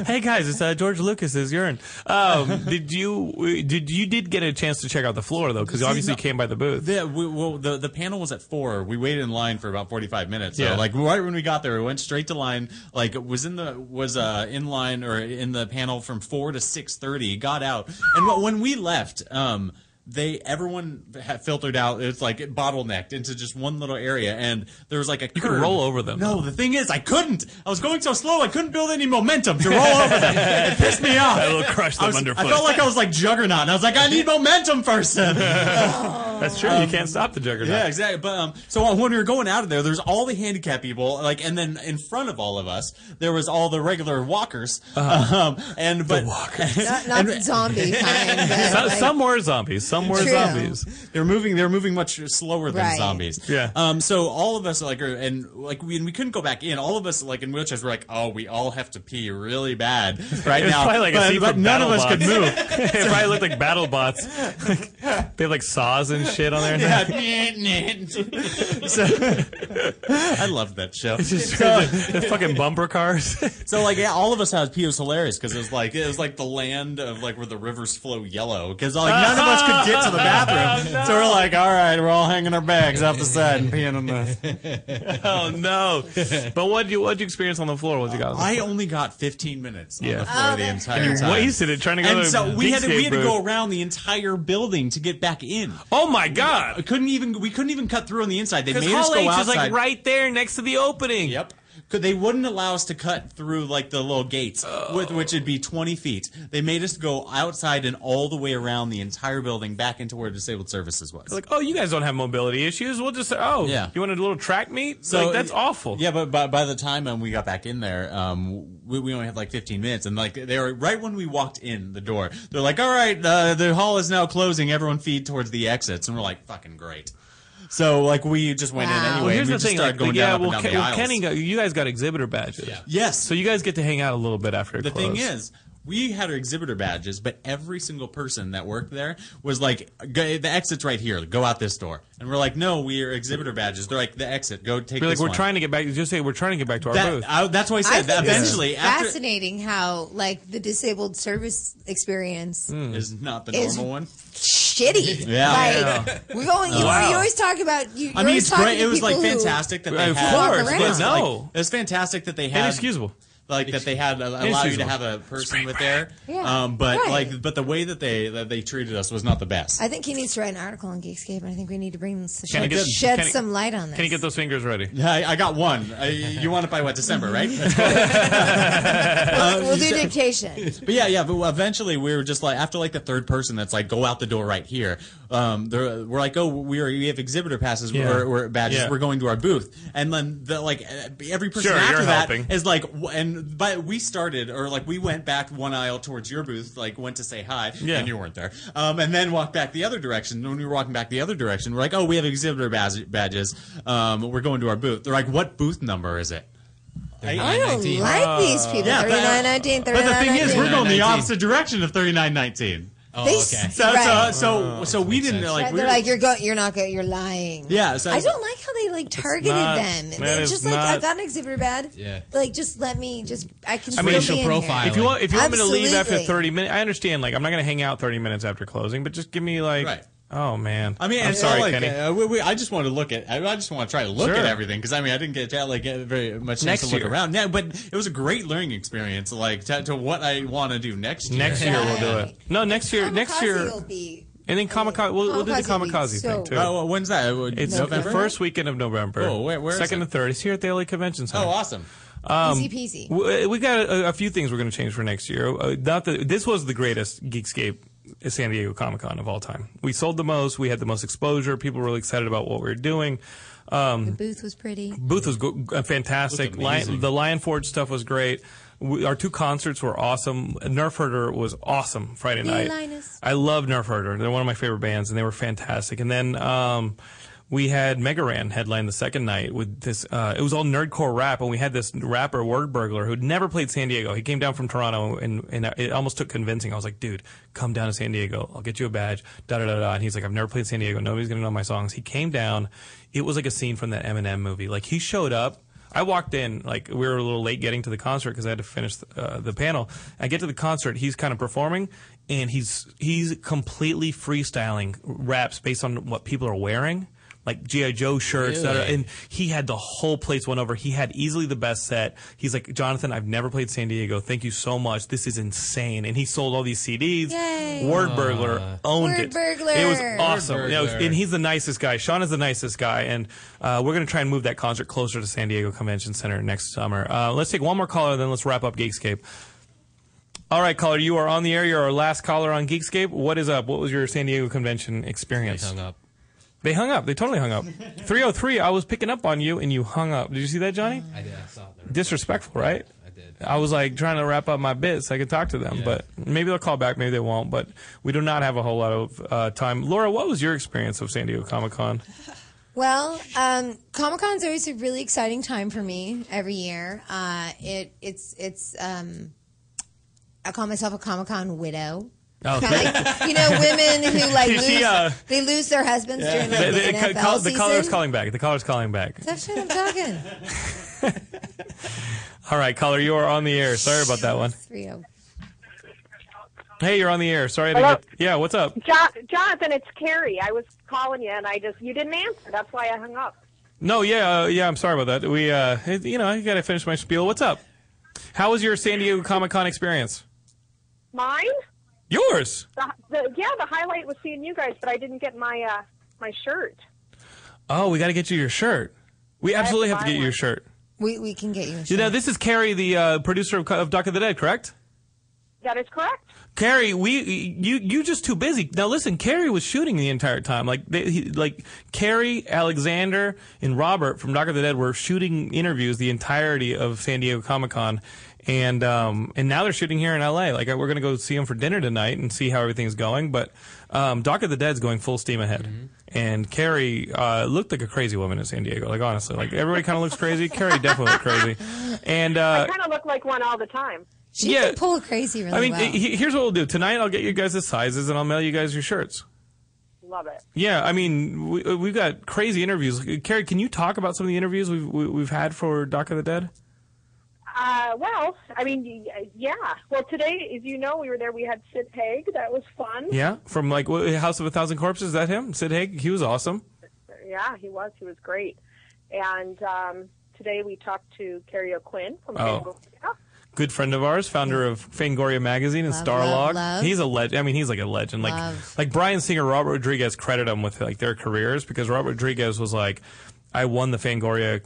hey guys, it's uh, George Lucas's urine. Um, did you did you did get a chance to check out the floor though? Because obviously no. came by the booth. The, we, well, the the panel was at four. We waited in line for about forty five minutes. So, Yeah. like right when we got there, we went straight to line. Like was in the was uh in line or in the panel from four to six thirty. Got out, and when we left, um. They everyone had filtered out. It's like bottlenecked into just one little area, and there was like a. You could roll over them. No, the thing is, I couldn't. I was going so slow, I couldn't build any momentum to roll over them. It pissed me off. It'll crush I, them was- underfoot. I felt like I was like Juggernaut, and I was like, I need momentum first. That's true. you can't stop the juggernaut. Yeah, exactly. But um, so when we were going out of there, there's all the handicapped people, like, and then in front of all of us, there was all the regular walkers. Um, and but walkers, Not, not the zombie kind. But Some, like, some were zombies. Some were True. zombies. they're moving. They're moving much slower than Right. zombies. Yeah. Um. So all of us like, are, and like we and we couldn't go back in. All of us like in wheelchairs were like, oh, we all have to pee really bad right It was now. probably like a but, scene but from none of us BattleBots. could move. it probably looked like battle bots. they have like saws and shit on there. Yeah. so, I loved that show. It's just So- the, the fucking bumper cars. So like yeah, all of us had P was hilarious because it was like it was like the land of like where the rivers flow yellow because like none of us could get to the bathroom. Oh, so we're like, all right, we're all hanging our bags off the side and peeing on the. oh no! But what did you what you experience on the floor? What you got? On the I floor? only got 15 minutes on the floor Oh, the that's entire you time. wasted it trying to go and to so we had to, we had to go around the entire building to get back in. Oh my god! I couldn't even we couldn't even cut through on the inside. They Because made us Hall go H outside. is like right there next to the opening. Yep. Could they wouldn't allow us to cut through like the little gates, with, which would be twenty feet. They made us go outside and all the way around the entire building back into where disabled services was. Like, oh, you guys don't have mobility issues. We'll just oh, Yeah. You want a little track meet? So like, that's awful. Yeah, but by, by the time um, we got back in there, um, we, we only had like 15 minutes, and like they were right when we walked in the door. They're like, "All right, uh, the hall is now closing. Everyone feed towards the exits," and we're like, "Fucking great." So like we just went in anyway. Well, here's and we the just thing. Like, going yeah, down well, up and Ken, down the well. Kenny, got, you guys got exhibitor badges. Yes. So you guys get to hang out a little bit after The closed. thing is, we had our exhibitor badges, but every single person that worked there was like, "The exit's right here. Go out this door." And we're like, "No, we are exhibitor badges." They're like, "The exit. Go take." Be like, this we're one." trying to get back. Just say we're trying to get back to our That- booth. I- that's why I I said think that eventually after fascinating how like the disabled service experience hmm. is not the Is- normal one. shitty. Yeah. like we're going. You, Wow. you always talk about. You, I mean, it's great. It was like fantastic that they Of had. course, Walk but around. no. Like, it was fantastic that they had. Inexcusable. Like that they had allow you to have a person with there. Yeah, um, but right. like, but the way that they that they treated us was not the best. I think he needs to write an article on Geekscape, and I think we need to bring this Can I shed, get- shed can I- some light on this. Can you get those fingers ready? I, I got one. I, you want it by what December, right? we'll, we'll do dictation. But yeah, yeah. But eventually, we were just like after like the third person that's like go out the door right here. Um, they're- we're like, oh, we are we have exhibitor passes Yeah. or, or badges. Yeah. We're going to our booth, and then the like uh, every person Sure, after you're that helping. is like, and but we started or like we went back one aisle towards your booth, like went to say hi, Yeah. and you weren't there, um, and then walked back the other direction. When we were walking back the other direction, we're like, oh, we have exhibitor badge- badges. Um, we're going to our booth. They're like, what booth number is it? I don't like these people. Yeah, but- 3919, But the thing is, we're going the opposite direction of thirty nine nineteen. Oh, They okay. s- So, Right. so, oh, so, so we didn't like. Right, we they're were- like you're going, you're not go, you're lying. Yeah, so- I don't like how they like targeted not- them. that They is just like I've got an exhibitor bad. Yeah. Like just let me just I can. I mean, still be in here. If you want, if you want me to leave after 30 minutes, I understand. Like, I'm not going to hang out 30 minutes after closing, but just give me like, Right. Oh man. I mean, I'm and, sorry, like, Kenny. uh, we, we, I just want to look at. I I just want to try to look Sure. at everything because I mean, I didn't get to, like get very much chance Next to look year. around. Yeah, but it was a great learning experience. Like to, to what I want to do next year. next year we'll do it. No, next year. Next year. will be And then Comikaze, we'll, we'll do the Comikaze will so- thing too. Oh, well, when's that? Uh, it's November. the first weekend of November. Oh, where- where is Second and third. It's here at the LA Convention Center. Oh, awesome. Um, Easy peasy. w- We got a, a few things we're going to change for next year. Uh, not that this was the greatest Geekscape San Diego Comic Con of all time. We sold the most. We had the most exposure. People were really excited about what we were doing. Um, The booth was pretty. Booth was go- uh, fantastic. Lion, the Lion Forge stuff was great. We, our two concerts were awesome. Nerf Herder was awesome Friday night. Linus. I love Nerf Herder. They're one of my favorite bands, and they were fantastic. And then um, we had Mega Ran headline the second night with this. Uh, it was all nerdcore rap, and we had this rapper Word Burglar who'd never played San Diego. He came down from Toronto, and, and it almost took convincing. I was like, dude, come down to San Diego. I'll get you a badge. Da da da da. And he's like, I've never played San Diego. Nobody's gonna know my songs. He came down. It was like a scene from that Eminem movie. Like he showed up. I walked in like we were a little late getting to the concert because I had to finish uh, the panel. I get to the concert, he's kind of performing, and he's he's completely freestyling raps based on what people are wearing, like GI Joe shirts. That are, Really? and he had the whole place won over. He had easily the best set. He's like, Jonathan, I've never played San Diego. Thank you so much. This is insane. And he sold all these CDs. Yay. Word Burglar owned Word it. Burglar. It was awesome. You know, Burglar. and he's the nicest guy. Sean is the nicest guy, and uh, we're going to try and move that concert closer to San Diego Convention Center next summer. Uh, let's take one more caller, then let's wrap up Geekscape. All right, caller, you are on the air. You're our last caller on Geekscape. What is up? What was your San Diego Convention They experience? hung up. They hung up. They totally hung up. 303, I was picking up on you, and you hung up. Did you see that, Johnny? I did. I saw it. Disrespectful, right? I did. I was like trying to wrap up my bits so I could talk to them, Yeah. but maybe they'll call back, maybe they won't. But we do not have a whole lot of uh, time. Laura, what was your experience of San Diego Comic Con? Well, um, Comic Con's always a really exciting time for me every year. Uh, it it's it's um, I call myself a Comic Con widow. Oh, Kinda like, you know, women who like lose, see, uh, they lose their husbands during like, the, the, the, NFL the, call- the season. caller's calling back. The caller's calling back. Tough shit, I'm talking. All right, caller, you are on the air. Sorry about that one. Three oh. Hey, you're on the air. Sorry, I didn't get, yeah. What's up? Jo- Jonathan, it's Kerry. I was calling you, and I just you didn't answer. That's why I hung up. No, yeah, uh, yeah. I'm sorry about that. We, uh, you know, I got to finish my spiel. What's up? How was your San Diego Comic Con experience? Mine? Yours. The, the, yeah, the highlight was seeing you guys, but I didn't get my uh, my shirt. Oh, we got to get you your shirt. We absolutely have to to get you your shirt. We we can get you. A You know, this is Kerry, the uh, producer of, of Doc of the Dead, correct? That is correct. Kerry, we you you just too busy. Now listen, Kerry was shooting the entire time. Like they, he, like Kerry, Alexander, and Robert from Doc of the Dead were shooting interviews the entirety of San Diego Comic Con, and um and now they're shooting here in L.A. Like we're gonna go see them for dinner tonight and see how everything's going. But um, Doc of the Dead's going full steam ahead. And Kerry uh, looked like a crazy woman in San Diego. Like honestly, like everybody kind of looks crazy. Kerry definitely looked crazy. And uh, I kind of look like one all the time. She Yeah. can pull crazy really I mean, well. he- here's what we'll do tonight. I'll get you guys the sizes, and I'll mail you guys your shirts. Love it. Yeah, I mean, we, we've got crazy interviews. Kerry, can you talk about some of the interviews we've we, we've had for Doc of the Dead? Uh, well, I mean, yeah. Well, today, as you know, we were there. We had Sid Haig. That was fun. Yeah, from like what, House of a Thousand Corpses. Is that him? Sid Haig. He was awesome. Yeah, he was. He was great. And um, today we talked to Kerry O'Quinn from Oh. Fangoria. good friend of ours, founder of Fangoria magazine and Love, Starlog. love, love. He's a legend. I mean, he's like a legend. Like Love. like Bryan Singer, Robert Rodriguez credit him with like their careers because Robert Rodriguez was like, I won the Fangoria.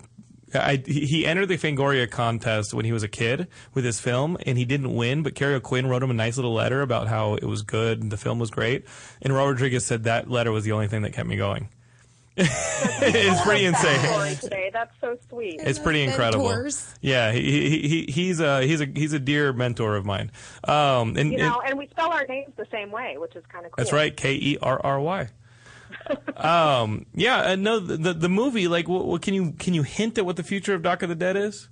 I, he he entered the Fangoria contest when he was a kid with his film, and he didn't win. But Kerry O'Quinn wrote him a nice little letter about how it was good and the film was great. And Robert Rodriguez said that letter was the only thing that kept me going. it's pretty insane. Story today. That's so sweet. It's pretty incredible. Yeah, he, he, he he's a he's a he's a dear mentor of mine. Um, and, you and- know, and we spell our names the same way, which is kind of cool. that's right, K E R R Y. Um, yeah, uh, no, the, the the movie. Like, what, what can you can you hint at what the future of Doc of the Dead is?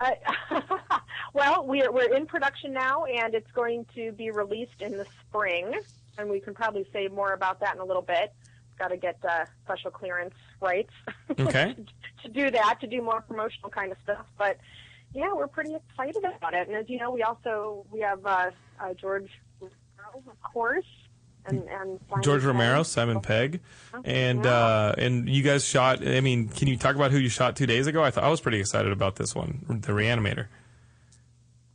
Uh, well, we're we're in production now, and it's going to be released in the spring, and we can probably say more about that in a little bit. Got to get uh, special clearance rights Okay. to do that, to do more promotional kind of stuff. But yeah, we're pretty excited about it. And as you know, we also we have uh, uh, George, of course, and and Simon George Pegg. Romero, Simon Pegg, and uh, and you guys shot. I mean, can you talk about who you shot two days ago? I thought I was pretty excited about this one, the Reanimator.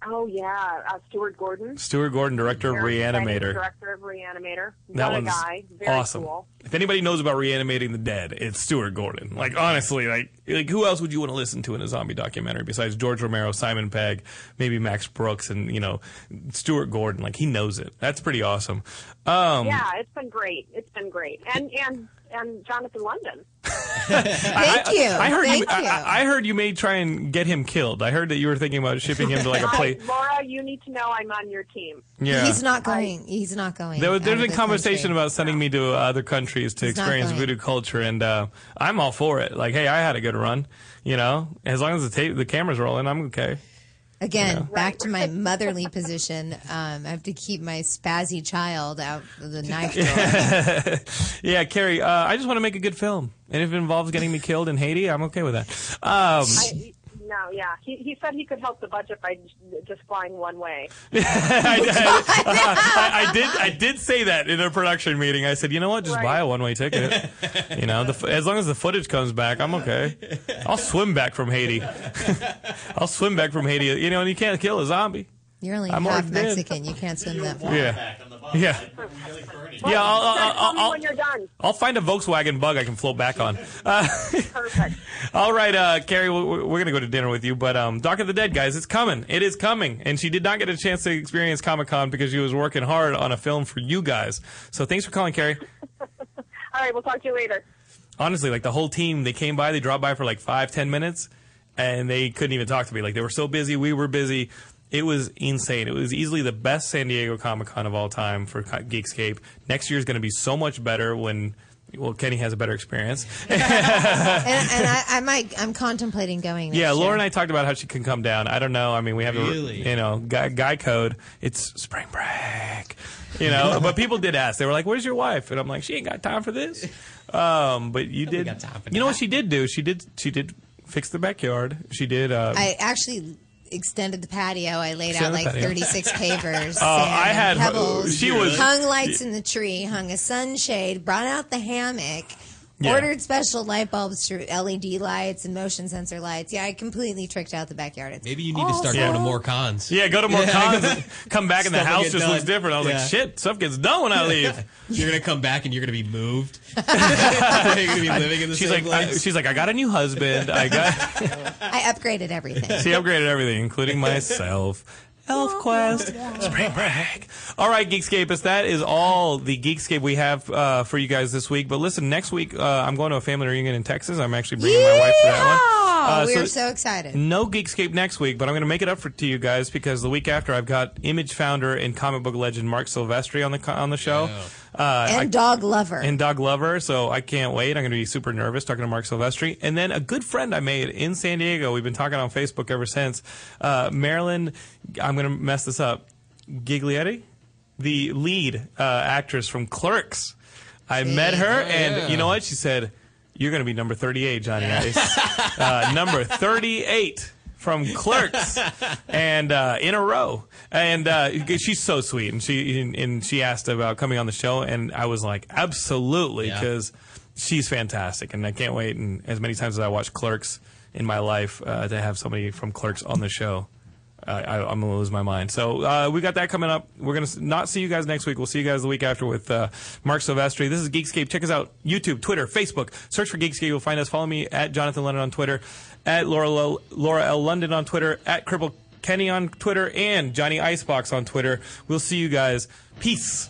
Oh yeah, uh, Stuart Gordon. Stuart Gordon, director of Very exciting Reanimator. Director of Reanimator. That one's guy. Very awesome. cool. If anybody knows about reanimating the dead, it's Stuart Gordon. Like honestly, like like who else would you want to listen to in a zombie documentary besides George Romero, Simon Pegg, maybe Max Brooks, and you know Stuart Gordon? Like he knows it. That's pretty awesome. Um, yeah, it's been great. It's been great. And and and Jonathan London. Thank you. I heard Thank you. I, I heard you may try and get him killed. I heard that you were thinking about shipping him to like a place. Laura, you need to know I'm on your team. Yeah. He's not going. He's not going. There, was- out there's of been conversation country. about sending me to other countries to He's experience voodoo culture, and uh, I'm all for it. Like, hey, I had a good run. You know, as long as the tape, the camera's rolling, I'm okay. Again, back to my motherly position. Um, I have to keep my spazzy child out of the knife drawer. yeah, Kerry, uh, I just want to make a good film, and if it involves getting me killed in Haiti, I'm okay with that. Um, I, no, yeah. He, he said he could help the budget by just, flying one way. I, I did. I did say that in a production meeting. I said, you know what? Just buy a one-way ticket. You know, the, as long as the footage comes back, I'm okay. I'll swim back from Haiti. I'll swim back from Haiti. You know, and you can't kill a zombie. You're only I'm half already dead. Mexican. You can't swim that far. Yeah. Yeah. Yeah, I'll, I'll, I'll, me I'll, when you're done. I'll find a Volkswagen Bug I can float back on. Uh, Perfect. all right, uh, Kerry, we- we- we're going to go to dinner with you, but um, Doc of the Dead, guys, it's coming. It is coming. And she did not get a chance to experience Comic Con because she was working hard on a film for you guys. So thanks for calling, Kerry. All right, we'll talk to you later. Honestly, like the whole team, they came by, they dropped by for like five, ten minutes, and they couldn't even talk to me. Like they were so busy, we were busy. It was insane. It was easily the best San Diego Comic Con of all time for Geekscape. Next year is going to be so much better when, well, Kenny has a better experience. and, and I, I might. I'm contemplating going. Next Yeah, Laura year. and I talked about how she can come down. I don't know. I mean, we have Really? a you know guy, guy code. It's spring break, you know. but people did ask. They were like, "Where's your wife?" And I'm like, "She ain't got time for this." Um, but you did. you know what she did do? She did. She did fix the backyard. She did. Uh, I actually extended the patio. I laid out like patio. 36 pavers. Uh, Sand, I had- pebbles. she was- hung lights in the tree, hung a sunshade, brought out the hammock. Yeah. Ordered special light bulbs, through LED lights and motion sensor lights. Yeah, I completely tricked out the backyard. It's Maybe you need to start awesome. going to more cons. yeah, go to more Yeah. cons. come back and the Stuff will house get just done. looks different. I was Yeah. like, shit, stuff gets done when I leave. You're gonna come back and you're gonna be moved. you're gonna be living in the she's same like, I, place. she's like, I got a new husband. I got. I upgraded everything. She upgraded everything, including myself. Elf Quest, Spring Break. All right, Geekscapists, that is all the Geekscape we have uh, for you guys this week. But listen, next week uh, I'm going to a family reunion in Texas. I'm actually bringing my wife to that one. Oh, Uh, we so- are so excited. No Geekscape next week, but I'm going to make it up for to you guys because the week after I've got Image founder and comic book legend Marc Silvestri on the on the show. Uh, and I- dog lover. and Dog Lover, so I can't wait. I'm going to be super nervous talking to Marc Silvestri. And then a good friend I made in San Diego, we've been talking on Facebook ever since, uh, Marilyn, I'm going to mess this up, Ghigliotti? The lead uh, actress from Clerks. I met her, and yeah. you know what? She said, You're going to be number 38, Johnny Ice. uh, number 38 from Clerks, and uh, in a row. And uh, she's so sweet, and she and, she asked about coming on the show, and I was like, absolutely, Yeah. because she's fantastic, and I can't wait. And as many times as I watch Clerks, in my life uh, to have somebody from Clerks on the show. I, I'm gonna lose my mind. So uh, we got that coming up. We're gonna not see you guys next week. We'll see you guys the week after with uh, Marc Silvestri. This is Geekscape. Check us out: YouTube, Twitter, Facebook. Search for Geekscape. You'll find us. Follow me at Jonathan London on Twitter, at Laura Laura L London on Twitter, at Cripple Kenny on Twitter, and Johnny Icebox on Twitter. We'll see you guys. Peace.